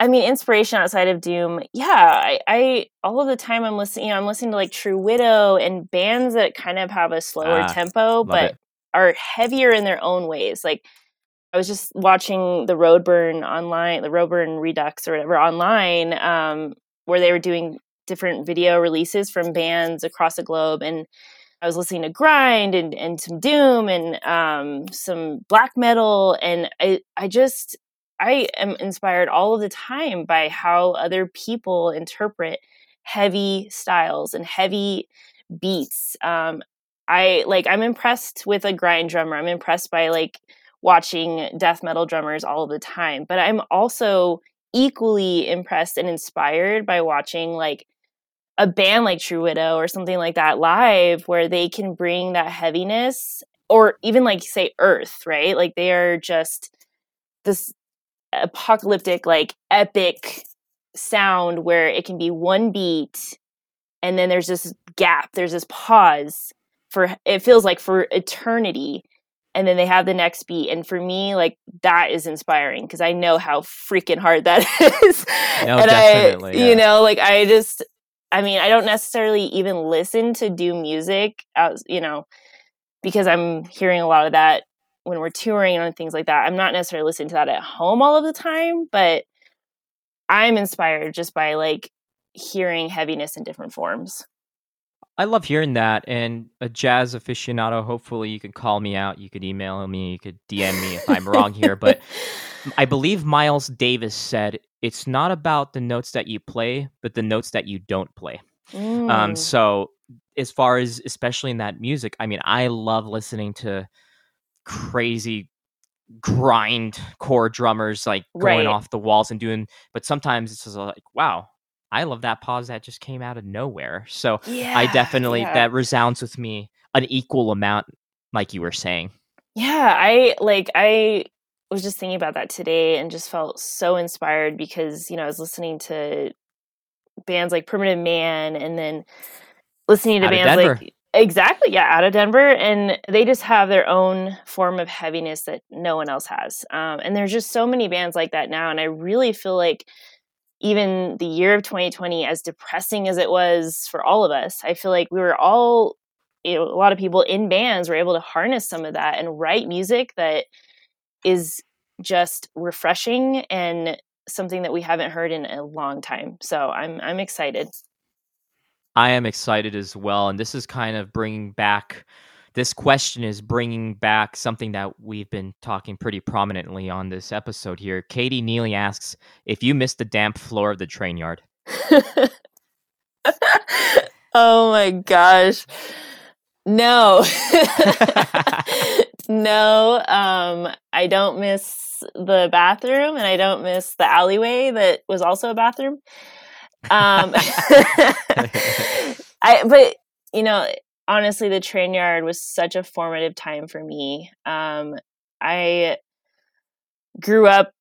I mean, inspiration outside of Doom, yeah, I, I all of the time I'm listening. You know, I'm listening to like True Widow and bands that kind of have a slower ah, tempo, but it. are heavier in their own ways. Like I was just watching the Roadburn online, the Roadburn Redux or whatever online, um, where they were doing different video releases from bands across the globe, and I was listening to grind and, and some doom and um, some black metal, and I I just I am inspired all of the time by how other people interpret heavy styles and heavy beats. Um, I like I'm impressed with a grind drummer. I'm impressed by like watching death metal drummers all the time, but I'm also equally impressed and inspired by watching like a band like True Widow or something like that live where they can bring that heaviness or even like say earth, right? Like they are just this apocalyptic like epic sound where it can be one beat and then there's this gap there's this pause for it feels like for eternity and then they have the next beat and for me like that is inspiring because i know how freaking hard that is no, and i yeah. you know like i just i mean i don't necessarily even listen to do music as you know because i'm hearing a lot of that when we're touring and things like that. I'm not necessarily listening to that at home all of the time, but I'm inspired just by like hearing heaviness in different forms. I love hearing that. And a jazz aficionado, hopefully you can call me out. You could email me, you could DM me if I'm wrong here. But I believe Miles Davis said it's not about the notes that you play, but the notes that you don't play. Um, mm. Um, so as far as especially in that music, I mean, I love listening to crazy grind core drummers like going right. off the walls and doing but sometimes it's just like wow i love that pause that just came out of nowhere so yeah, i definitely yeah. that resounds with me an equal amount like you were saying yeah i like i was just thinking about that today and just felt so inspired because you know i was listening to bands like primitive man and then listening to out bands like Exactly. Yeah. Out of Denver. And they just have their own form of heaviness that no one else has. Um, and there's just so many bands like that now. And I really feel like even the year of 2020, as depressing as it was for all of us, I feel like we were all, you know, a lot of people in bands were able to harness some of that and write music that is just refreshing and something that we haven't heard in a long time. So I'm I'm excited. I am excited as well. And this is kind of bringing back, this question is bringing back something that we've been talking pretty prominently on this episode here. Katie Neely asks if you missed the damp floor of the train yard. oh my gosh. No. no, um, I don't miss the bathroom and I don't miss the alleyway that was also a bathroom. Um, I, but you know, honestly, the train yard was such a formative time for me. Um, I grew up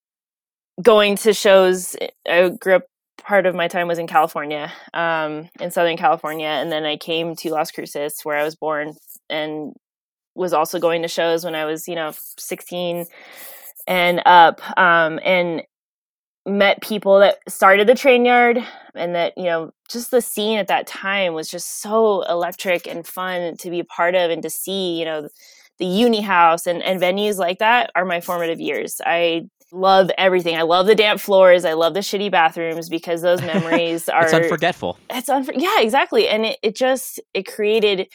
going to shows. I grew up part of my time was in California, um, in Southern California, and then I came to Las Cruces, where I was born, and was also going to shows when I was, you know, sixteen and up. Um, and met people that started the train yard and that you know just the scene at that time was just so electric and fun to be a part of and to see you know the uni house and, and venues like that are my formative years. I love everything. I love the damp floors. I love the shitty bathrooms because those memories are it's unforgettable it's unfor- yeah exactly. And it, it just it created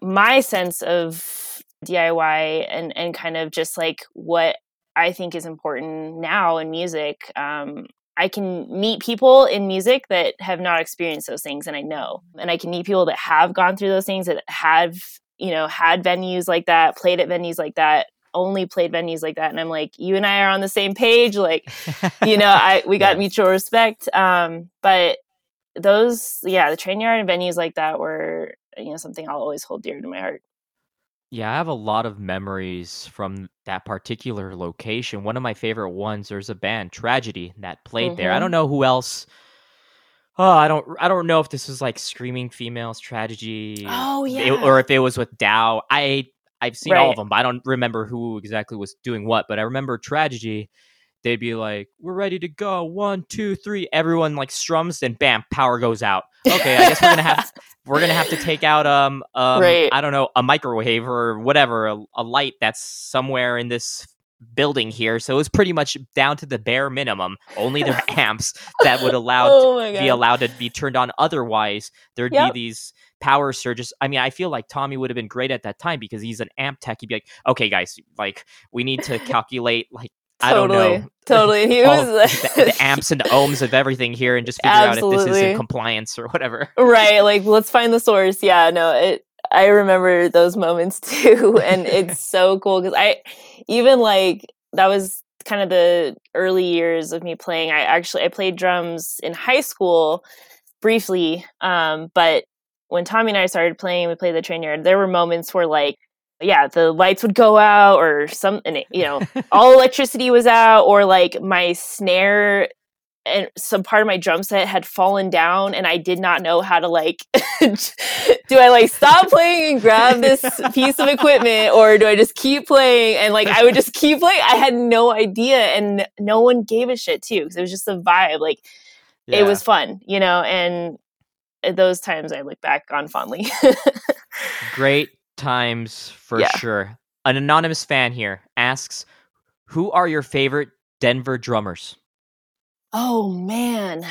my sense of diy and and kind of just like what I think is important now in music. Um, I can meet people in music that have not experienced those things, and I know. And I can meet people that have gone through those things that have, you know, had venues like that, played at venues like that. only played venues like that. And I'm like, you and I are on the same page. Like, you know, I we got yeah. mutual respect. Um, but those, yeah, the train yard and venues like that were, you know, something I'll always hold dear to my heart. Yeah, I have a lot of memories from that particular location. One of my favorite ones, there's a band, Tragedy, that played mm-hmm. there. I don't mm-hmm. know who else. Oh, I don't. I don't know if this was like Screaming Females Tragedy. Oh yeah. It, or if it was with Dow. I I've seen right. all of them, but I don't remember who exactly was doing what. But I remember Tragedy. They'd be like, "We're ready to go. One, two, three. Everyone like strums, and bam, power goes out. Okay, I guess we're gonna have we're gonna have to take out um, um right. I don't know a microwave or whatever a, a light that's somewhere in this building here. So it was pretty much down to the bare minimum. Only the amps that would allow oh be allowed to be turned on. Otherwise, there'd yep. be these power surges. I mean, I feel like Tommy would have been great at that time because he's an amp tech. He'd be like, "Okay, guys, like we need to calculate like totally, I don't know. Totally. He was the, the, amps and ohms of everything here and just figure Absolutely. out if this is in compliance or whatever. Right. Like let's find the source. Yeah, no, it I remember those moments too. And it's so cool because I even like that was kind of the early years of me playing. I actually I played drums in high school briefly. Um, but when Tommy and I started playing, we played the train yard, there were moments where like yeah, the lights would go out or some, you know, all electricity was out or like my snare and some part of my drum set had fallen down and I did not know how to like do I like stop playing and grab this piece of equipment or do I just keep playing? And like I would just keep playing. I had no idea and no one gave a shit too because it was just a vibe like yeah. it was fun you know and eh, those times I look back on fondly. Great times for yeah. sure. An anonymous fan here asks, "Who are your favorite Denver drummers?" Oh man,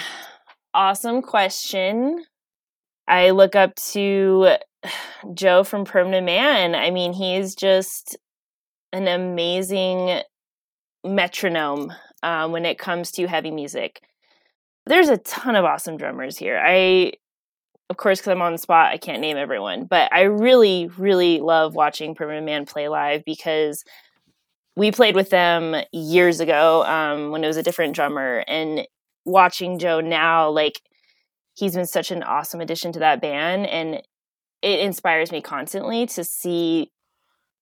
awesome question. I look up to Joe from Primitive Man. I mean, he's just an amazing metronome um, when it comes to heavy music. There's a ton of awesome drummers here. I of course, because I'm on the spot, I can't name everyone, but I really, really love watching Primitive Man play live because we played with them years ago um, when it was a different drummer, and watching Joe now, like he's been such an awesome addition to that band, and it inspires me constantly to see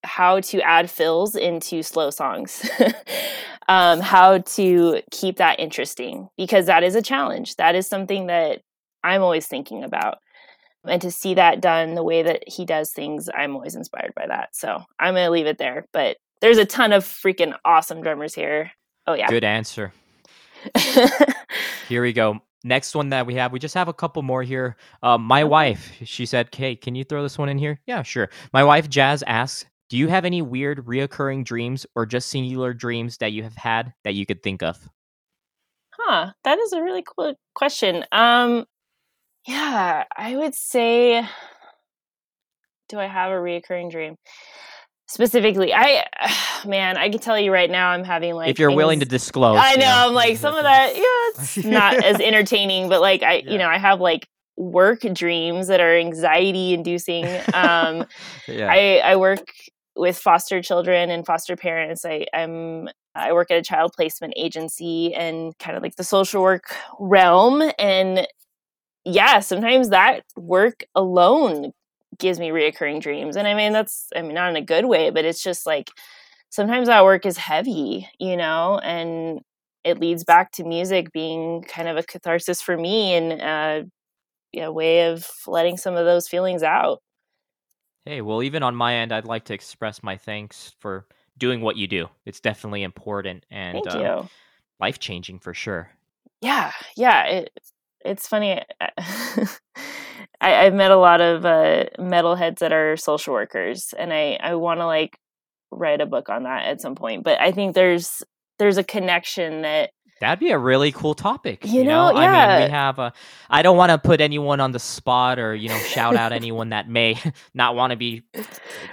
how to add fills into slow songs, um, how to keep that interesting because that is a challenge. That is something that I'm always thinking about. And to see that done the way that he does things, I'm always inspired by that. So I'm going to leave it there. But there's a ton of freaking awesome drummers here. Oh, yeah. Good answer. here we go. Next one that we have, we just have a couple more here. Uh, my wife, she said, "Hey, can you throw this one in here?" Yeah, sure. My wife Jazz asks, "Do you have any weird reoccurring dreams or just singular dreams that you have had that you could think of?" Huh, that is a really cool question. Um, yeah, I would say do I have a reoccurring dream? Specifically, I man, I can tell you right now I'm having like If you're willing to disclose. I know, I'm like some of that, yeah, it's not as entertaining, but like I yeah. you know, I have like work dreams that are anxiety inducing. Um yeah. I I work with foster children and foster parents. I, I'm I work at a child placement agency and kind of like the social work realm. And yeah, sometimes that work alone gives me reoccurring dreams. And I mean, that's, I mean, not in a good way, but it's just like sometimes that work is heavy, you know, and it leads back to music being kind of a catharsis for me and uh, a way of letting some of those feelings out. Hey, well, even on my end, I'd like to express my thanks for doing what you do. It's definitely important and uh, life changing for sure. Yeah, yeah. It, it's funny. I, have met a lot of uh, metalheads that are social workers, and I I want to like write a book on that at some point. But I think there's there's a connection that That'd be a really cool topic. You, you know, know? Yeah. I mean, we have a. I don't want to put anyone on the spot or you know shout out anyone that may not want to be.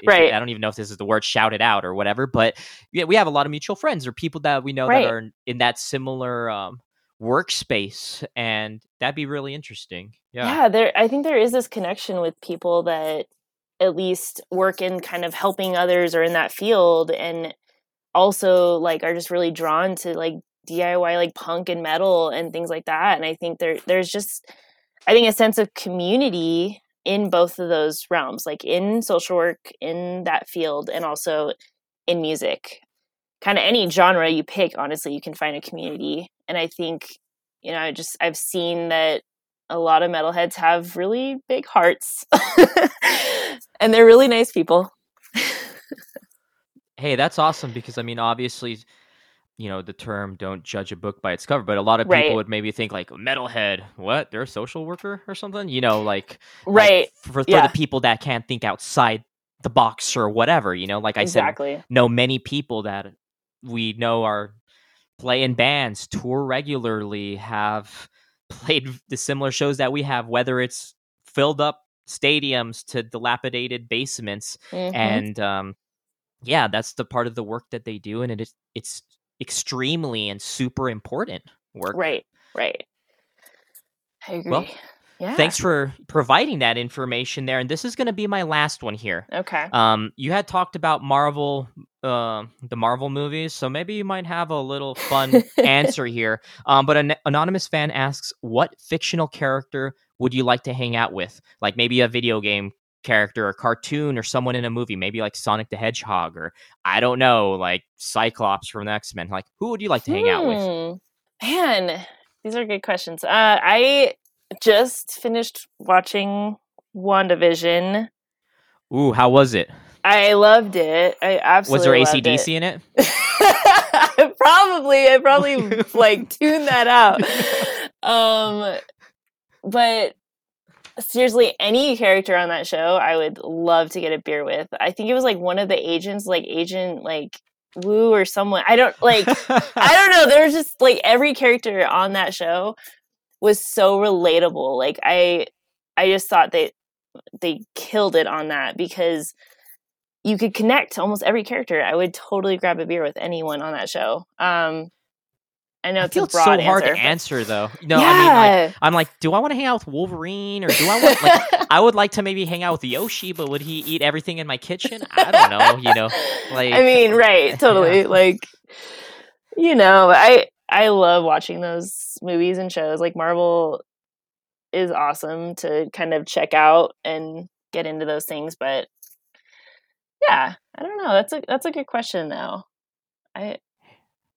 Right. I don't even know if this is the word "shouted out" or whatever, but yeah, we have a lot of mutual friends or people that we know right. that are in that similar um, workspace and that'd be really interesting yeah. Yeah there i think there is this connection with people that at least work in kind of helping others or in that field and also like are just really drawn to like DIY like punk and metal and things like that and I think there there's just I think a sense of community in both of those realms like in social work in that field and also in music. Kind of any genre you pick honestly you can find a community and I think you know I just I've seen that a lot of metalheads have really big hearts and they're really nice people. hey, that's awesome because I mean, obviously, you know, the term "don't judge a book by its cover," but a lot of people Right. would maybe think like metalhead, what? They're a social worker or something, you know, like like, right. for, for yeah. the people that can't think outside the box or whatever, you know. Like I said, know many people that we know are play in bands, tour regularly, have played the similar shows that we have, whether it's filled up stadiums to dilapidated basements Mhm. and um, yeah, that's the part of the work that they do, and it is it's extremely and super important work. right. Right. I agree. Well, yeah. Thanks for providing that information there, and this is going to be my last one here. Okay. Um, you had talked about Marvel, uh, the Marvel movies, so maybe you might have a little fun answer here. Um, but an anonymous fan asks, "What fictional character would you like to hang out with? Like maybe a video game character, or cartoon, or someone in a movie, maybe like Sonic the Hedgehog, or I don't know, like Cyclops from X Men. Like who would you like to hang out with?" Hmm. Man, these are good questions. Uh, I just finished watching WandaVision. Ooh, how was it? I loved it. I absolutely Was there loved it. ACDC in it? probably i probably like tuned that out um but seriously any character on that show i would love to get a beer with i think it was like one of the agents like agent like woo or someone i don't like i don't know There's just like every character on that show was so relatable like i i just thought they they killed it on that because you could connect to almost every character. I would totally grab a beer with anyone on that show. Um, I know I it's feel it's so broad hard to but- answer though. No, I mean like yeah. I'm like, do I want to hang out with Wolverine or do I want like I would like to maybe hang out with Yoshi, but would he eat everything in my kitchen? I don't know, you know. Like I mean, right, totally. Yeah. Like, you know, I I love watching those movies and shows. Like Marvel is awesome to kind of check out and get into those things, but yeah, I don't know. That's a that's a good question though. I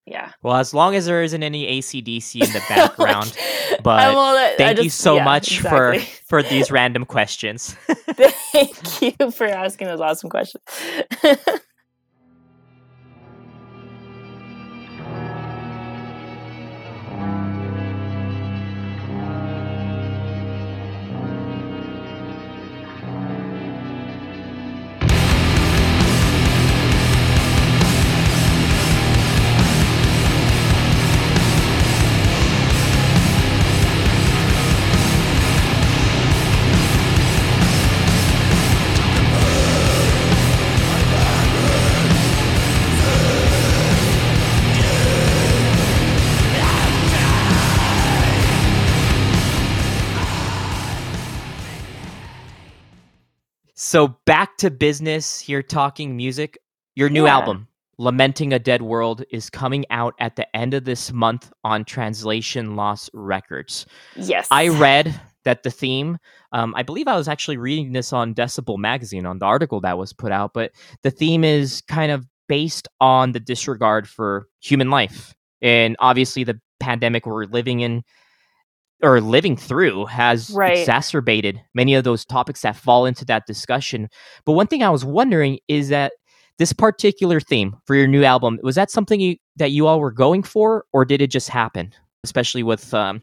yeah. Well, as long as there isn't any ACDC in the background. Like, but all that- I Thank you just- so yeah, much exactly. for for these random questions. Thank you for asking those awesome questions. So back to business here talking music. Your new Yeah. album, Lamenting a Dead World, is coming out at the end of this month on Translation Loss Records. yes. I read that the theme, um, I believe I was actually reading this on Decibel Magazine on the article that was put out, but the theme is kind of based on the disregard for human life. And obviously, the pandemic we're living in or living through has Right. exacerbated many of those topics that fall into that discussion. But one thing I was wondering is that this particular theme for your new album was that something you, that you all were going for, or did it just happen? Especially with um,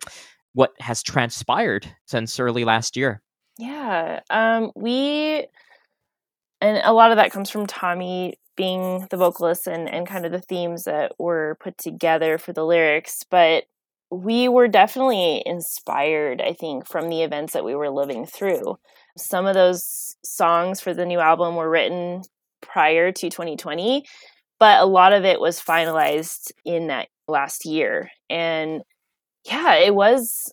what has transpired since early last year. Yeah. Um, we, and a lot of that comes from Tommy being the vocalist and, and kind of the themes that were put together for the lyrics. But we were definitely inspired, I think, from the events that we were living through. Some of those songs for the new album were written prior to 2020, but a lot of it was finalized in that last year. And yeah, it was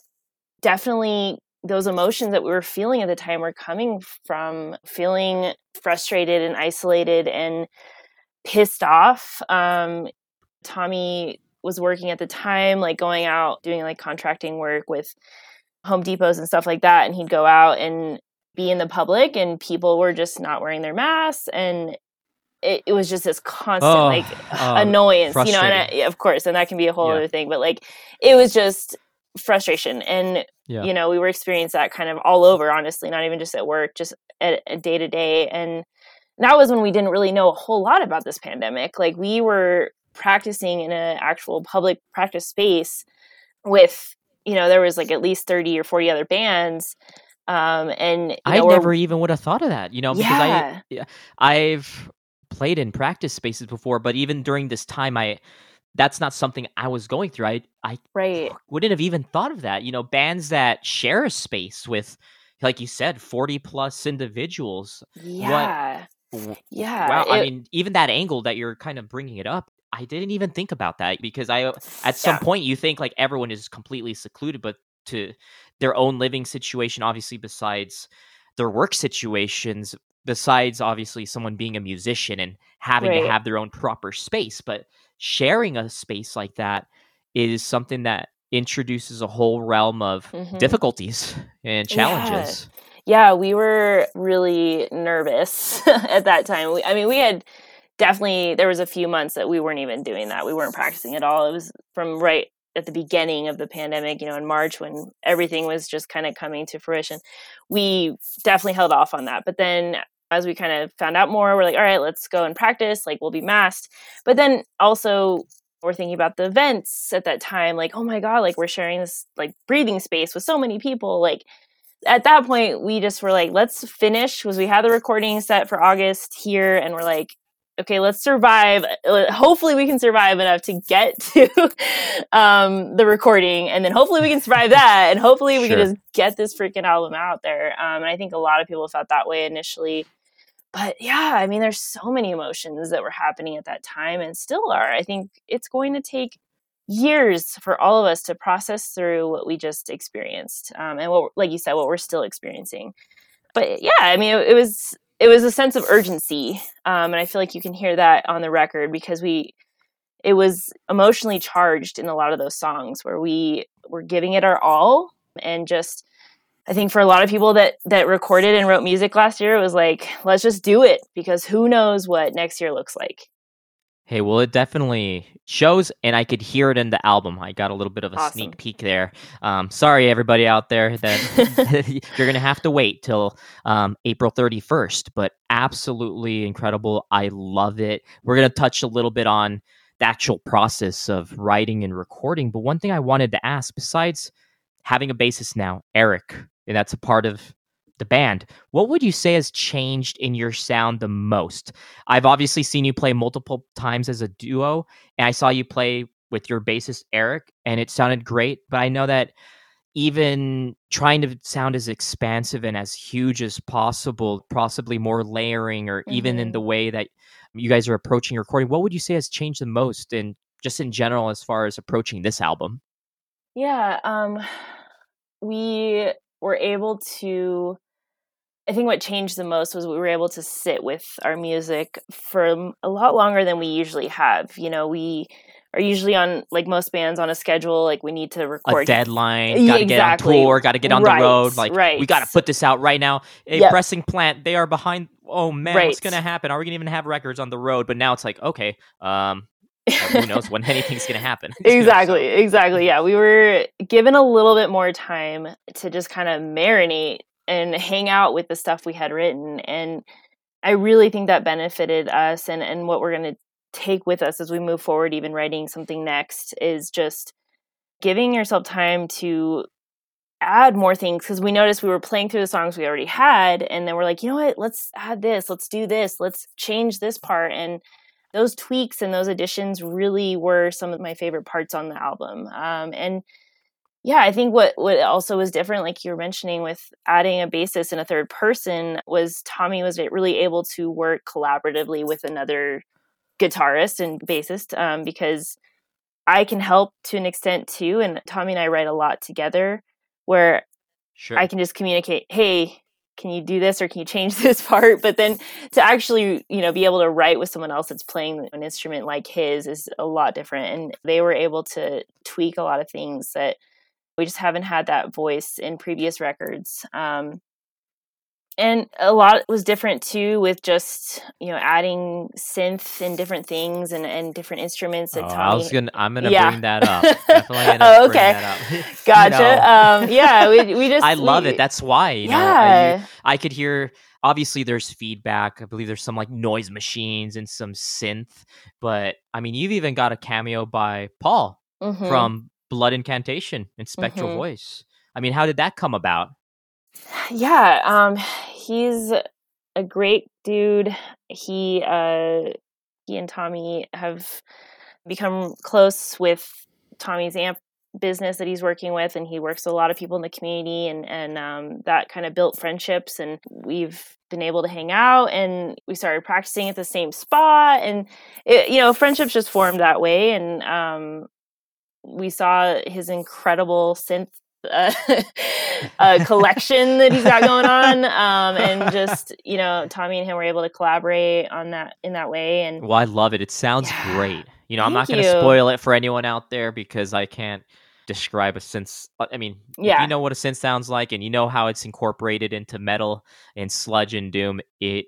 definitely those emotions that we were feeling at the time were coming from feeling frustrated and isolated and pissed off. Um, Tommy was working at the time, like going out doing like contracting work with Home Depots and stuff like that. And he'd go out and be in the public, and people were just not wearing their masks. And it, it was just this constant oh, like oh, annoyance, you know, and I, of course, and that can be a whole yeah. other thing, but like it was just frustration. And, yeah. you know, we were experiencing that kind of all over, honestly, not even just at work, just at, at day to day. And that was when we didn't really know a whole lot about this pandemic. Like we were practicing in an actual public practice space with, you know, there was like at least 30 or 40 other bands. Um, and I never even would have thought of that, you know, because yeah. I, I've played in practice spaces before, but even during this time, I, that's not something I was going through. I I right. wouldn't have even thought of that. You know, bands that share a space with, like you said, forty plus individuals. Yeah. What, yeah. Wow. It, I mean, even that angle that you're kind of bringing it up, I didn't even think about that because I, at some yeah. point, you think like everyone is completely secluded, but to their own living situation, obviously, besides their work situations, besides obviously someone being a musician and having right. to have their own proper space, but sharing a space like that is something that introduces a whole realm of mm-hmm. difficulties and challenges. Yeah. yeah. we were really nervous at that time. We, I mean, we had definitely there was a few months that we weren't even doing that. We weren't practicing at all. It was from right at the beginning of the pandemic, you know, in March when everything was just kind of coming to fruition. We definitely held off on that. But then as we kind of found out more, we're like, all right, let's go and practice. Like, we'll be masked. But then also, we're thinking about the events at that time. Like, oh my God, like, we're sharing this like breathing space with so many people. Like, at that point, we just were like, let's finish because we had the recording set for August here, and we're like, okay, let's survive. Uh, hopefully, we can survive enough to get to um, the recording, and then hopefully we can survive that, and hopefully we sure. can just get this freaking album out there. Um, and I think a lot of people felt that way initially but yeah, I mean, there's so many emotions that were happening at that time and still are. I think it's going to take years for all of us to process through what we just experienced um, and what, like you said, what we're still experiencing. But yeah, I mean, it, it was it was a sense of urgency, um, and I feel like you can hear that on the record because we it was emotionally charged in a lot of those songs where we were giving it our all and just I think for a lot of people that that recorded and wrote music last year, it was like, let's just do it because who knows what next year looks like. Hey, well, it definitely shows, and I could hear it in the album. I got a little bit of a awesome. sneak peek there. Um, sorry, everybody out there, that you're going to have to wait till um, April 31st, but absolutely incredible. I love it. We're going to touch a little bit on the actual process of writing and recording, but one thing I wanted to ask, besides having a bassist now, Eric, and that's a part of the band. What would you say has changed in your sound the most? I've obviously seen you play multiple times as a duo, and I saw you play with your bassist Eric, and it sounded great. But I know that even trying to sound as expansive and as huge as possible, possibly more layering, or mm-hmm. even in the mm-hmm. way that you guys are approaching recording, what would you say has changed the most, and just in general as far as approaching this album? Yeah, um, we were able to I think what changed the most was we were able to sit with our music for a lot longer than we usually have. You know, we are usually on like most bands on a schedule. Like we need to record a deadline, got to exactly. get on tour, got to get on right, the road. Like right. we got to put this out right now. A yep. pressing plant, they are behind. Oh man, right. what's gonna happen? Are we gonna even have records on the road? But now it's like okay, um, who knows when anything's going to happen. exactly, exactly. Yeah, we were given a little bit more time to just kind of marinate and hang out with the stuff we had written. And I really think that benefited us and, and what we're going to take with us as we move forward, even writing something next, is just giving yourself time to add more things because we noticed we were playing through the songs we already had and then we're like you know what let's add this let's do this let's change this part and those tweaks and those additions really were some of my favorite parts on the album. Um, and yeah, I think what what also was different, like you were mentioning, with adding a bassist and a third person, was Tommy was really able to work collaboratively with another guitarist and bassist um, because I can help to an extent too, and Tommy and I write a lot together. Where Sure. I can just communicate, hey, can you do this or can you change this part? But then to actually, you know, be able to write with someone else that's playing an instrument like his is a lot different. And they were able to tweak a lot of things that we just haven't had that voice in previous records. Um, and a lot was different too with just you know adding synth and different things and, and different instruments Oh, Tommy I was gonna. I'm gonna Yeah. bring that up. Definitely Oh, bring okay. that up. You gotcha know, um yeah we, we just I love we- it. That's why. You know, I, yeah I could hear. Obviously, there's feedback. I believe there's some like noise machines and some synth. But I mean, you've even got a cameo by Paul Mhm. from Blood Incantation and Spectral Mhm. Voice. I mean, how did that come about? yeah um he's a great dude he uh he and tommy have become close with tommy's amp business that he's working with and he works with a lot of people in the community and and um, that kind of built friendships and we've been able to hang out and we started practicing at the same spot and it, you know friendships just formed that way and um, we saw his incredible synth uh, uh, collection that he's got going on um, and just you know tommy and him were able to collaborate on that in that way and Well, I love it. It sounds Yeah. great. You know, I'm not going to spoil it for anyone out there because I can't describe a synth. I mean, if Yeah. you know what a synth sounds like and you know how it's incorporated into metal and sludge and doom, it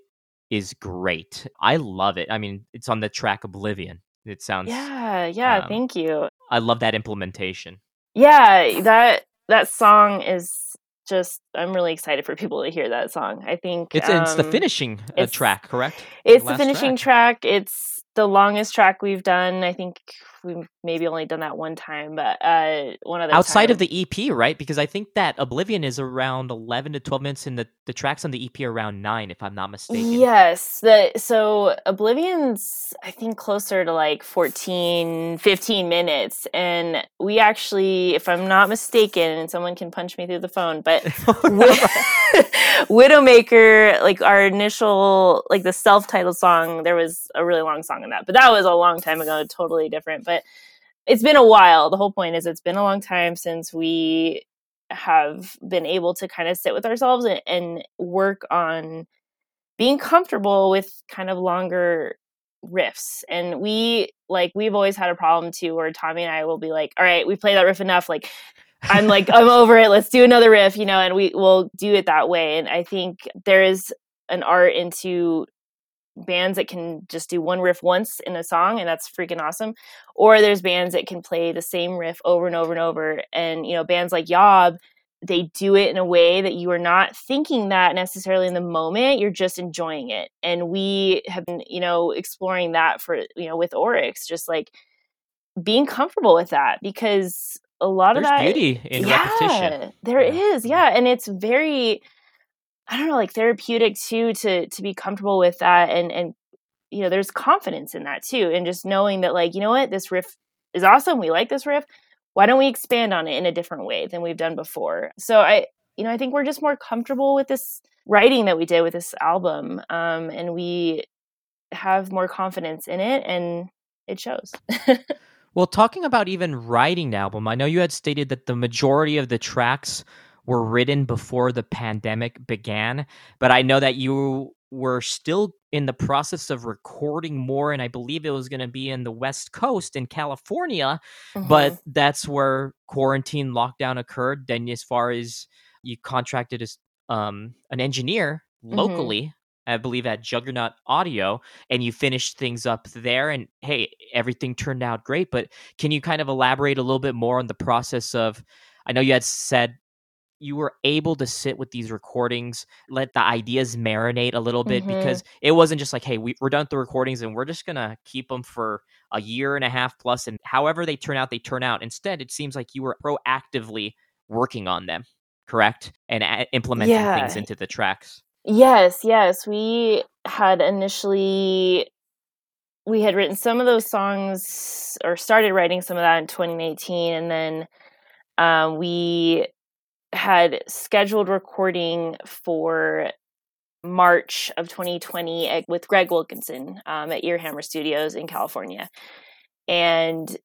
is great. I love it. I mean, it's on the track Oblivion. It sounds. yeah yeah um, thank you I love that implementation. yeah that that song is just i'm really excited for people to hear that song i think It's it's the um, finishing uh, it's- track, correct? it's the last finishing track. it's the longest track we've done i think we've maybe only done that one time but uh one other Outside of the EP, right? Because I think that Oblivion is around 11 to 12 minutes, and the, the tracks on the EP are around nine, if I'm not mistaken. Yes, the so Oblivion's I think closer to like 14 15 minutes and we actually if I'm not mistaken and someone can punch me through the phone but Widowmaker like our initial like the self-titled song there was a really long song in that but that was a long time ago totally different but it's been a while. The whole point is it's been a long time since we have been able to kind of sit with ourselves and, and work on being comfortable with kind of longer riffs. And we like we've always had a problem too where tommy and i will be like all right we play that riff enough like i'm like i'm over it let's do another riff you know and we will do it that way. And i think there is an art into bands that can just do one riff once in a song and that's freaking awesome or there's bands that can play the same riff over and over and over and you know bands like yob they do it in a way that you are not thinking that necessarily in the moment you're just enjoying it and we have been you know exploring that for you know with oryx just like being comfortable with that because a lot There's of that beauty in repetition. there Yeah. is, mm. yeah, and it's very, I don't know, like therapeutic too to to be comfortable with that, and and you know, there's confidence in that too, and just knowing that like you know what, this riff is awesome, we like this riff. Why don't we expand on it in a different way than we've done before? So I, you know, I think we're just more comfortable with this writing that we did with this album, um, and we have more confidence in it, and it shows. Well, talking about even writing the album, I know you had stated that the majority of the tracks were written before the pandemic began, but I know that you were still in the process of recording more, and I believe it was going to be in the West Coast in California, but Mhm. that's where quarantine lockdown occurred. Then, as far as you contracted as um, an engineer Mhm. locally, I believe at Juggernaut Audio, and you finished things up there. And hey, everything turned out great. But can you kind of elaborate a little bit more on the process of? I know you had said you were able to sit with these recordings, let the ideas marinate a little bit Mhm. because it wasn't just like, hey, we, we're done with the recordings and we're just gonna keep them for a year and a half plus, and however they turn out, they turn out. Instead, it seems like you were proactively working on them, correct, and a- implementing things into the tracks. Yes, yes. We had initially we had written some of those songs or started writing some of that in 2018 and then um, we had scheduled recording for March of 2020 at, with Greg Wilkinson um, at Earhammer Studios in California. And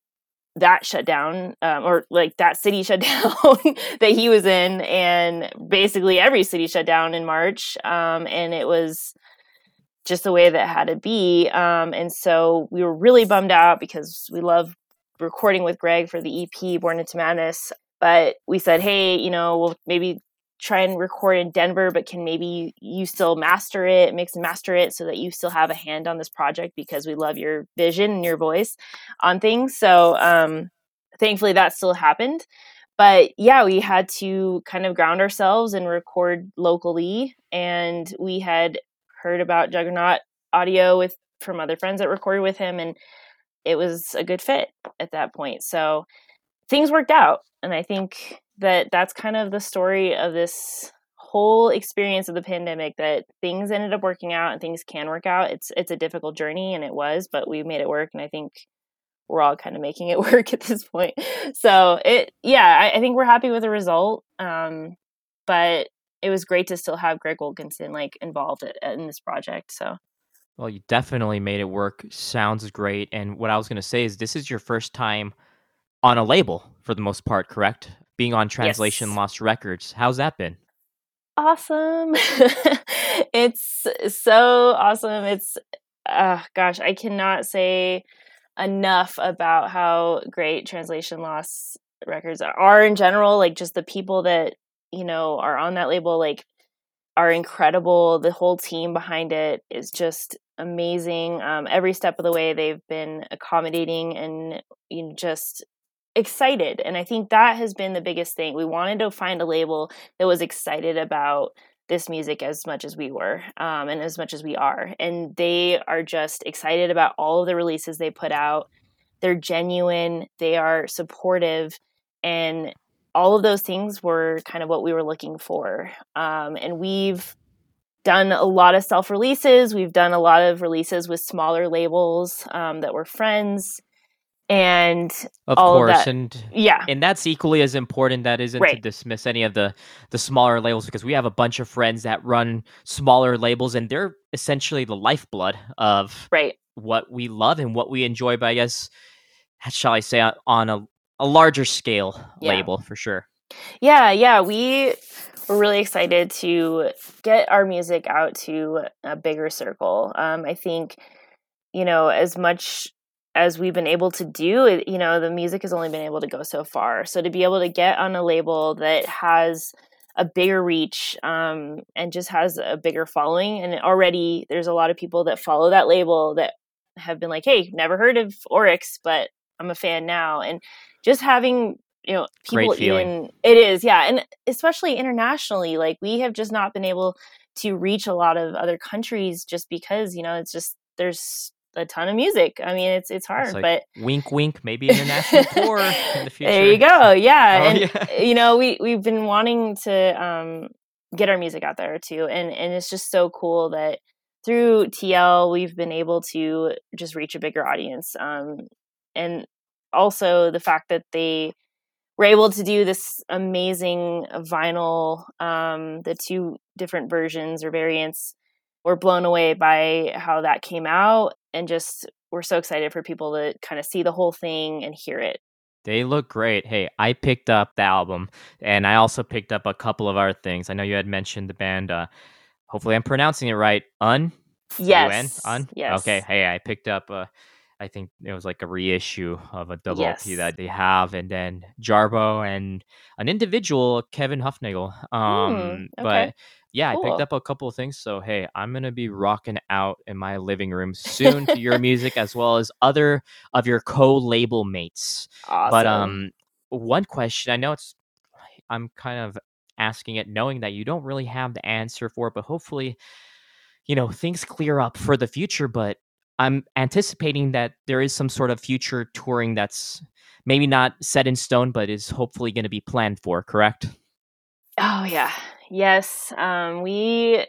that shut down um, or like that city shut down that he was in and basically every city shut down in march um, and it was just the way that had to be um, and so we were really bummed out because we love recording with greg for the ep born into madness but we said hey you know we'll maybe try and record in Denver, but can maybe you still master it, mix and master it so that you still have a hand on this project because we love your vision and your voice on things. So um, thankfully that still happened. But yeah, we had to kind of ground ourselves and record locally. And we had heard about Juggernaut audio with from other friends that recorded with him and it was a good fit at that point. So things worked out. And I think that that's kind of the story of this whole experience of the pandemic that things ended up working out and things can work out. It's it's a difficult journey and it was but we made it work and i think we're all kind of making it work at this point. So it yeah i, I think we're happy with the result um, but it was great to still have greg wilkinson like involved in this project so. Well you definitely made it work. Sounds great and what i was going to say is this is your first time on a label for the most part correct being on Translation yes. Loss Records. How's that been? Awesome. it's so awesome. It's, uh, gosh, I cannot say enough about how great Translation Loss Records are in general. Like, just the people that, you know, are on that label, like, are incredible. The whole team behind it is just amazing. Um, every step of the way, they've been accommodating and you know, just excited. And I think that has been the biggest thing. We wanted to find a label that was excited about this music as much as we were um, and as much as we are. And they are just excited about all of the releases they put out. They're genuine, they are supportive, and all of those things were kind of what we were looking for. Um, and we've done a lot of self releases, we've done a lot of releases with smaller labels um, that were friends and of course and yeah. and that's equally as important that isn't right. to dismiss any of the the smaller labels because we have a bunch of friends that run smaller labels and they're essentially the lifeblood of right. what we love and what we enjoy but i guess shall i say on a, a larger scale yeah. label for sure. Yeah yeah we were really excited to get our music out to a bigger circle. Um, i think you know as much as we've been able to do it you know the music has only been able to go so far. So to be able to get on a label that has a bigger reach um, and just has a bigger following and already there's a lot of people that follow that label that have been like hey never heard of oryx but i'm a fan now. And just having you know people even it is yeah and especially internationally like we have just not been able to reach a lot of other countries just because you know it's just there's a ton of music. I mean, it's it's hard, it's like but wink, wink, maybe international tour in the future. There you go. Yeah, oh, and yeah. you know, we we've been wanting to um, get our music out there too, and and it's just so cool that through TL we've been able to just reach a bigger audience, um, and also the fact that they were able to do this amazing vinyl, um, the two different versions or variants we're blown away by how that came out and just we're so excited for people to kind of see the whole thing and hear it. They look great. Hey, I picked up the album and I also picked up a couple of other things. I know you had mentioned the band uh hopefully I'm pronouncing it right. Un? Yes. Un? Yes. Okay. Hey, I picked up uh I think it was like a reissue of a double yes. LP that they have, and then Jarboe and an individual, Kevin Hufnagel. Um, mm, okay. But yeah, cool. I picked up a couple of things. So hey, I'm gonna be rocking out in my living room soon to your music as well as other of your co-label mates. Awesome. But um, one question I know it's I'm kind of asking it knowing that you don't really have the answer for it, but hopefully, you know, things clear up for the future. But I'm anticipating that there is some sort of future touring that's maybe not set in stone, but is hopefully going to be planned for. Correct? Oh yeah, Yes, um, we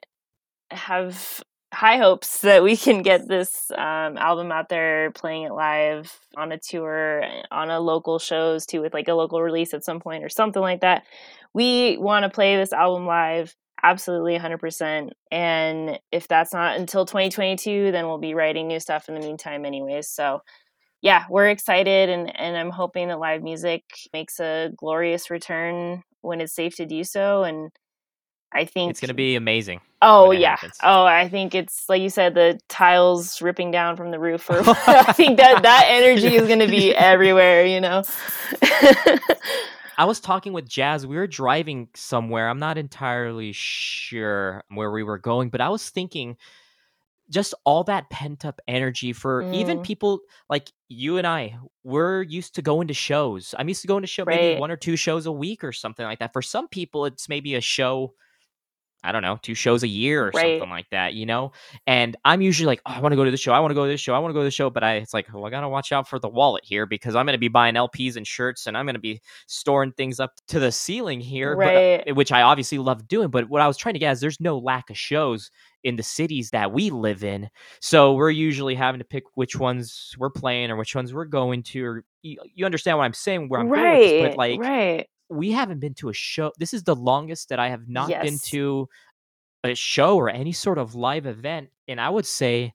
have high hopes that we can get this um, album out there, playing it live on a tour, on a local shows too, with like a local release at some point or something like that. We want to play this album live absolutely 100% and if that's not until 2022 then we'll be writing new stuff in the meantime anyways so yeah, we're excited and, and I'm hoping that live music makes a glorious return when it's safe to do so. And I think it's going to be amazing. Oh yeah. Happens. Oh, I think it's like you said, the tiles ripping down from the roof. Or I think that that energy is going to be everywhere. You know. I was talking with Jazz. We were driving somewhere. I'm not entirely sure where we were going, but I was thinking just all that pent up energy for mm. even people like you and I. We're used to going to shows. I'm used to going to show right. maybe one or two shows a week or something like that. For some people, it's maybe a show I don't know, two shows a year or right. something like that, you know? And I'm usually like, oh, I want to go to this show. I want to go to this show. I want to go to the show. But I, it's like, well, I got to watch out for the wallet here because I'm going to be buying LPs and shirts and I'm going to be storing things up to the ceiling here, right. but, uh, which I obviously love doing. But what I was trying to get is there's no lack of shows in the cities that we live in. So we're usually having to pick which ones we're playing or which ones we're going to, or you, you understand what I'm saying, where I'm right. going with this, but like, right we haven't been to a show. This is the longest that I have not yes. been to a show or any sort of live event. And I would say,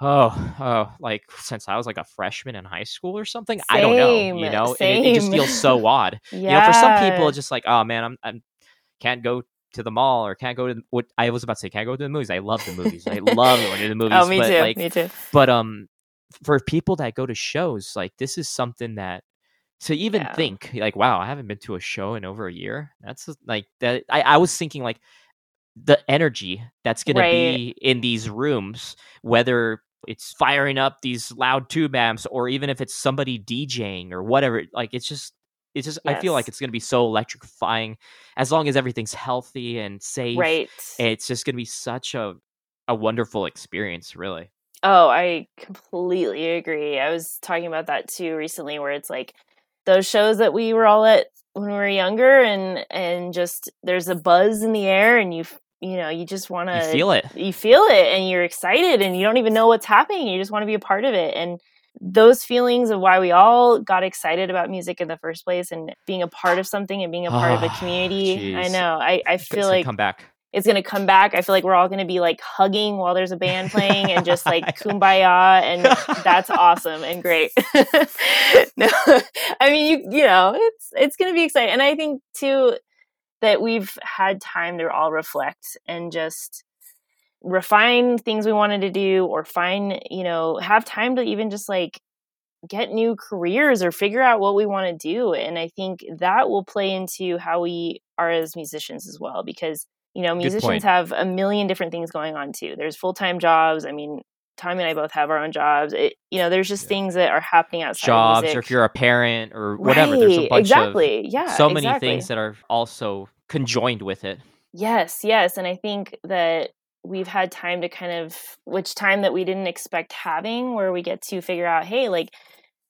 oh, oh, like since I was like a freshman in high school or something. Same, I don't know, you know, it, it, just feels so odd. yeah. You know, for some people, it's just like, oh man, I'm, I'm can't go to the mall or can't go to what I was about to say, can't go to the movies. I love the movies. I love going to the movies. oh, me but, too. Like, me too. But um, for people that go to shows, like this is something that to even yeah. think like wow i haven't been to a show in over a year that's like that I, I was thinking like the energy that's going right. to be in these rooms whether it's firing up these loud tube amps or even if it's somebody djing or whatever like it's just it's just yes. i feel like it's going to be so electrifying as long as everything's healthy and safe right it's just going to be such a a wonderful experience really oh i completely agree i was talking about that too recently where it's like those shows that we were all at when we were younger and and just there's a buzz in the air and you you know you just want to feel it you feel it and you're excited and you don't even know what's happening you just want to be a part of it and those feelings of why we all got excited about music in the first place and being a part of something and being a part of a ah, community geez. i know i, I feel like come back it's going to come back. I feel like we're all going to be like hugging while there's a band playing and just like kumbaya and that's awesome and great. no, I mean you you know, it's it's going to be exciting. And I think too that we've had time to all reflect and just refine things we wanted to do or find, you know, have time to even just like get new careers or figure out what we want to do and i think that will play into how we are as musicians as well because you know musicians have a million different things going on too there's full-time jobs i mean tommy and i both have our own jobs it, you know there's just yeah. things that are happening outside of it. jobs or if you're a parent or whatever right. there's a bunch exactly. of yeah so many exactly. things that are also conjoined with it yes yes and i think that we've had time to kind of which time that we didn't expect having where we get to figure out hey like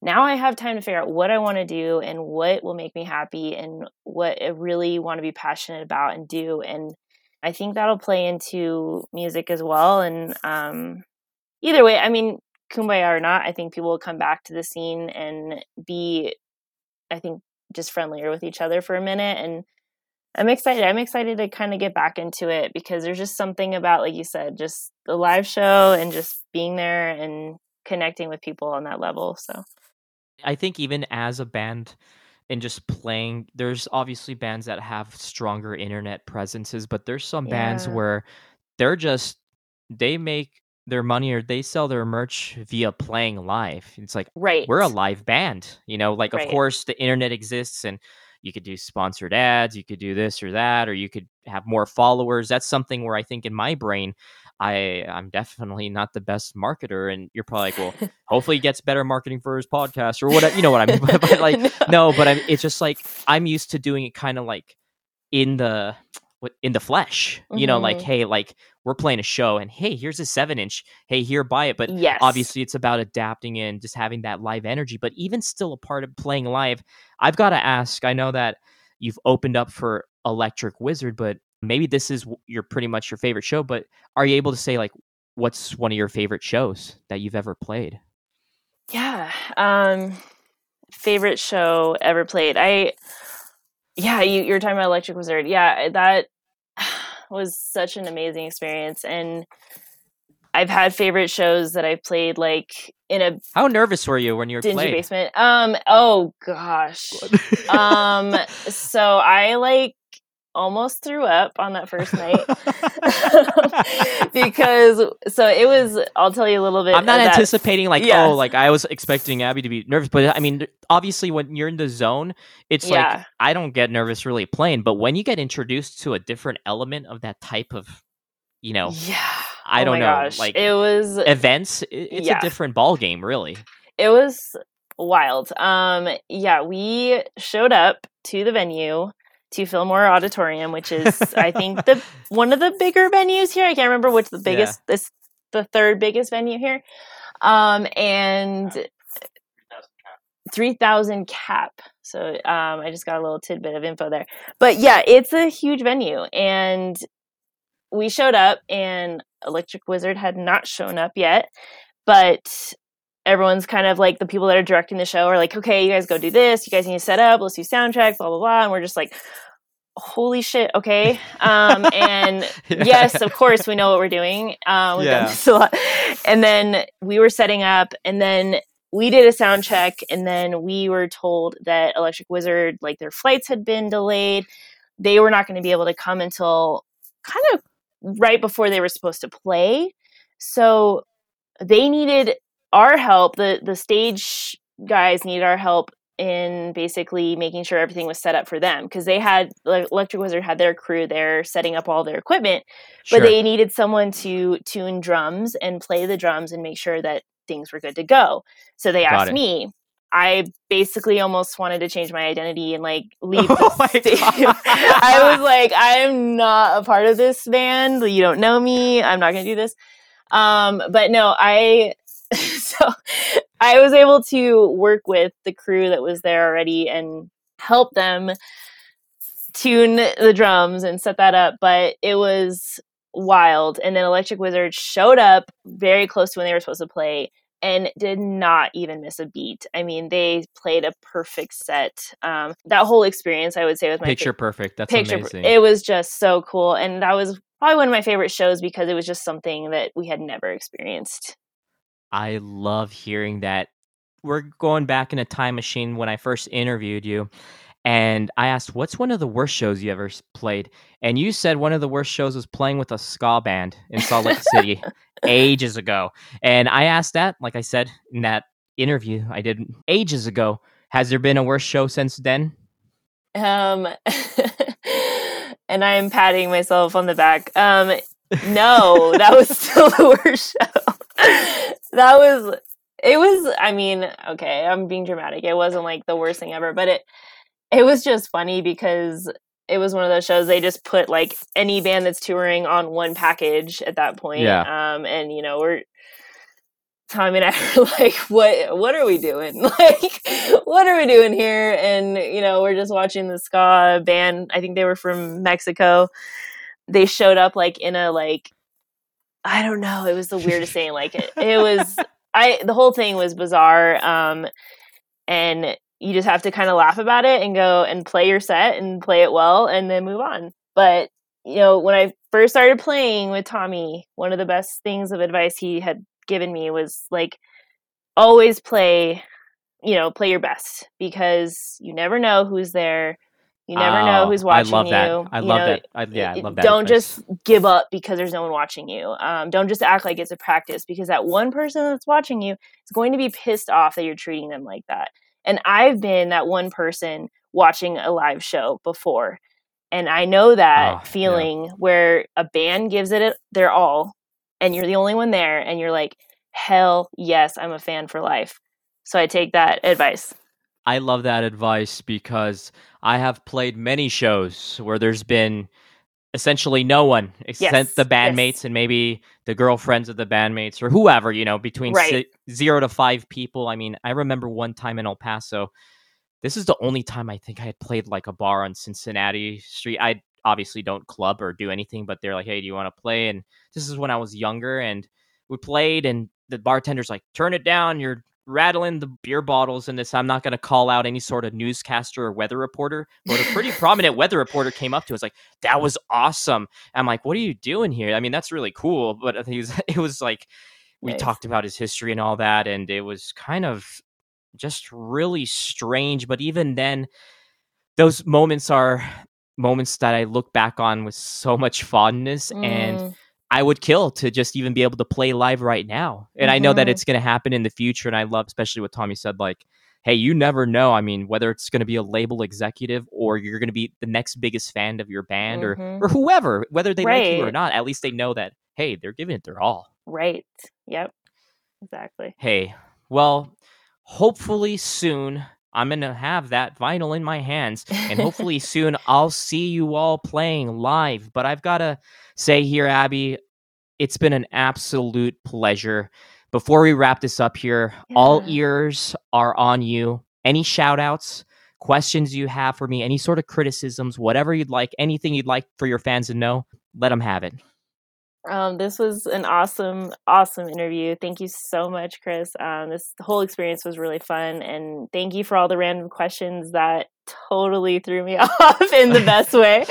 now I have time to figure out what I want to do and what will make me happy and what I really want to be passionate about and do. And I think that'll play into music as well. And um, either way, I mean, kumbaya or not, I think people will come back to the scene and be, I think, just friendlier with each other for a minute. And I'm excited. I'm excited to kind of get back into it because there's just something about, like you said, just the live show and just being there and connecting with people on that level. So I think even as a band, and just playing there's obviously bands that have stronger internet presences but there's some yeah. bands where they're just they make their money or they sell their merch via playing live it's like right we're a live band you know like right. of course the internet exists and you could do sponsored ads you could do this or that or you could have more followers that's something where i think in my brain I I'm definitely not the best marketer, and you're probably like, well, hopefully he gets better marketing for his podcast or whatever. You know what I mean? but, like, no. no, but I'm, it's just like I'm used to doing it kind of like in the in the flesh you mm-hmm. know like mm-hmm. hey like we're playing a show and hey here's a seven inch hey here buy it but yes. obviously it's about adapting and just having that live energy but even still a part of playing live i've got to ask i know that you've opened up for electric wizard but maybe this is your pretty much your favorite show, but are you able to say like what's one of your favorite shows that you've ever played? Yeah. Um favorite show ever played. I yeah, you, you're talking about Electric Wizard. Yeah, that was such an amazing experience and I I've had favorite shows that I've played like in a How nervous were you when you were dingy playing? basement. Um. Oh gosh. um. So I like almost threw up on that first night because so it was. I'll tell you a little bit. I'm not of that- anticipating like Yeah. oh like I was expecting Abby to be nervous, but I mean obviously when you're in the zone, it's like I don't get nervous really playing, but when you get introduced to a different element of that type of you know Yeah. I Oh don't know gosh. like it was events, it's Yeah. a different ball game really. it was wild. Um, yeah, we showed up to the venue to Fillmore Auditorium, which is I think the one of the bigger venues here. I can't remember which the biggest this the third biggest venue here. Um, and three thousand cap. So um, I just got a little tidbit of info there. But yeah, it's a huge venue, and we showed up, and Electric Wizard had not shown up yet, but everyone's kind of like the people that are directing the show are like, okay, you guys go do this. You guys need to set up. Let's do soundtrack. Blah blah blah. And we're just like, holy shit, okay. Um, and yes, of course, we know what we're doing. Um, we've done Yeah. this a lot. And then we were setting up, and then we did a sound check, and then we were told that Electric Wizard, like their flights had been delayed. They were not going to be able to come until kind of right before they were supposed to play. So they needed our help. The the stage guys needed our help in basically making sure everything was set up for them because they had like Electric Wizard had their crew there setting up all their equipment, Sure. but they needed someone to tune drums and play the drums and make sure that things were good to go. So they Got asked it. me. I basically almost wanted to change my identity and like leave Oh the stage. I was like, I am not a part of this band. You don't know me. I'm not going to do this. Um, but no, I so I was able to work with the crew that was there already and help them tune the drums and set that up. But it was wild. And then Electric Wizard showed up very close to when they were supposed to play and did not even miss a beat. I mean, they played a perfect set. Um, that whole experience, I would say, was my Picture favorite perfect. That's picture. amazing. It was just so cool, and that was probably one of my favorite shows because it was just something that we had never experienced. I love hearing that. We're going back in a time machine when I first interviewed you, and I asked, "What's one of the worst shows you ever played?" And you said one of the worst shows was playing with a ska band in Salt Lake City ages ago. And I asked that, like I said in that interview I did ages ago. Has there been a worse show since then? Um, and I am patting myself on the back. Um, no, that was still the worst show. that was. It was. I mean, okay, I'm being dramatic. It wasn't like the worst thing ever, but it. It was just funny because it was one of those shows they just put like any band that's touring on one package at that point. Yeah. Um, and you know we're Tommy and I were like, what what are we doing? Like, what are we doing here? And you know, we're just watching the ska band. I think they were from Mexico. They showed up like in a like I don't know, it was the weirdest thing. Like it, it was I the whole thing was bizarre. Um and you just have to kind of laugh about it and go and play your set and play it well and then move on. But you know, when I first started playing with Tommy, one of the best things of advice he had given me was like always play, you know, play your best because you never know who's there. You never know Oh, who's watching you. I love you. that. I you love know, that. I, yeah, I love that. Don't advice. just give up because there's no one watching you. Um, don't just act like it's a practice because that one person that's watching you is going to be pissed off that you're treating them like that. And I've been that one person watching a live show before. And I know that Oh, yeah. feeling where a band gives it their all and you're the only one there and you're like, hell yes, I'm a fan for life. So I take that advice. I love that advice because I have played many shows where there's been essentially no one except Yes, the yes. bandmates and maybe the girlfriends of the bandmates or whoever, you know, between Right. si- zero to five people. I mean, I remember one time in El Paso, this is the only time I think I had played like a bar on Cincinnati Street. I obviously don't club or do anything, but they're like, hey, do you want to play? And this is when I was younger and we played and the bartender's like, turn it down. You're rattling the beer bottles in this. I'm not going to call out any sort of newscaster or weather reporter, but a pretty prominent weather reporter came up to us like, "That was awesome." I'm like, "What are you doing here?" I mean, that's really cool, but it was, it was like we Nice. talked about his history and all that, and it was kind of just really strange. But even then, those moments are moments that I look back on with so much fondness and Mm, I would kill to just even be able to play live right now. And I know that Mhm. it's going to happen in the future. And I love, especially what Tommy said, like, hey, you never know. I mean, whether it's going to be a label executive or you're going to be the next biggest fan of your band or, Mhm. or whoever, whether they like you or not, at least they know that, hey, they're giving it their all. right. Yep. Exactly. Hey, well, hopefully soon I'm going to have that vinyl in my hands. And hopefully soon I'll see you all playing live. But I've got to say here, Abby, it's been an absolute pleasure. Before we wrap this up here, all ears are on you. Any shout outs, questions you have for me, any sort of criticisms, whatever you'd like, anything you'd like for your fans to know, let them have it. Um, this was an awesome, awesome interview. Thank you so much, Chris. Um, this whole experience was really fun, and thank you for all the random questions that totally threw me off in the best way.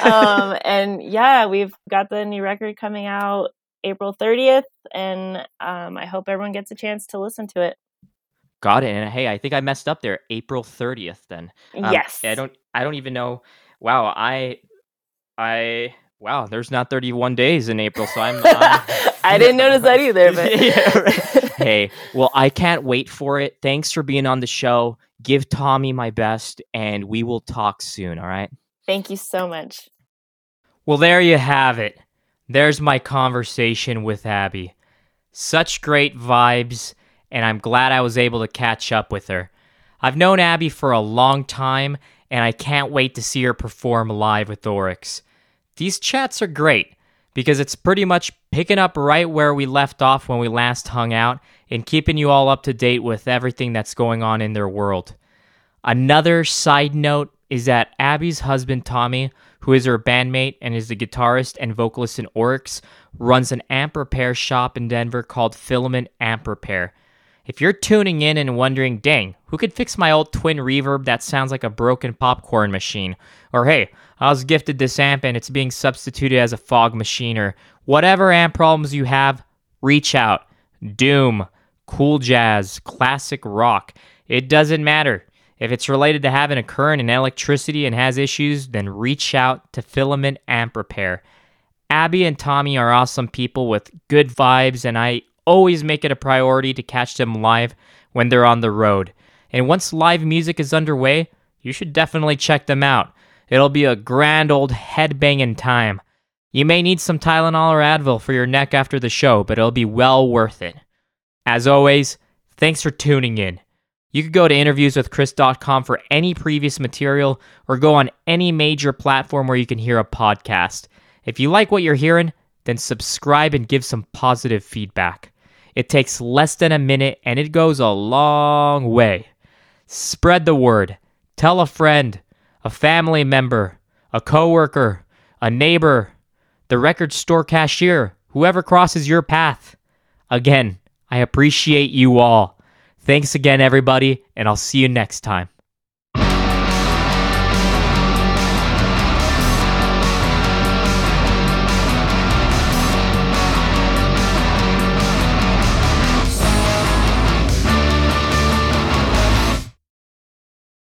um, and yeah, we've got the new record coming out April 30th, and um, I hope everyone gets a chance to listen to it. Got it. And hey, I think I messed up there. April 30th then. Um, yes. I don't I don't even know. Wow, I I wow, there's not 31 days in April, so I'm, I'm I didn't notice that either, but Yeah, right. hey, well, I can't wait for it. Thanks for being on the show. Give Tommy my best and we will talk soon, all right? thank you so much. Well, there you have it. There's my conversation with Abby. Such great vibes, and I'm glad I was able to catch up with her. I've known Abby for a long time, and I can't wait to see her perform live with Oryx. These chats are great because it's pretty much picking up right where we left off when we last hung out and keeping you all up to date with everything that's going on in their world. Another side note is that Abby's husband Tommy, who is her bandmate and is the guitarist and vocalist in Oryx, runs an amp repair shop in Denver called Filament Amp Repair. If you're tuning in and wondering, dang, who could fix my old twin reverb that sounds like a broken popcorn machine? Or hey, I was gifted this amp and it's being substituted as a fog machine, or whatever amp problems you have, reach out. Doom, cool jazz, classic rock. It doesn't matter. If it's related to having a current and electricity and has issues, then reach out to Filament Amp Repair. Abby and Tommy are awesome people with good vibes, and I always make it a priority to catch them live when they're on the road. And once live music is underway, you should definitely check them out. It'll be a grand old headbanging time. You may need some Tylenol or Advil for your neck after the show, but it'll be well worth it. As always, thanks for tuning in. You could go to interviewswithchris.com for any previous material or go on any major platform where you can hear a podcast. If you like what you're hearing, then subscribe and give some positive feedback. It takes less than a minute and it goes a long way. Spread the word. Tell a friend, a family member, a coworker, a neighbor, the record store cashier, whoever crosses your path. Again, I appreciate you all. Thanks again, everybody, and I'll see you next time.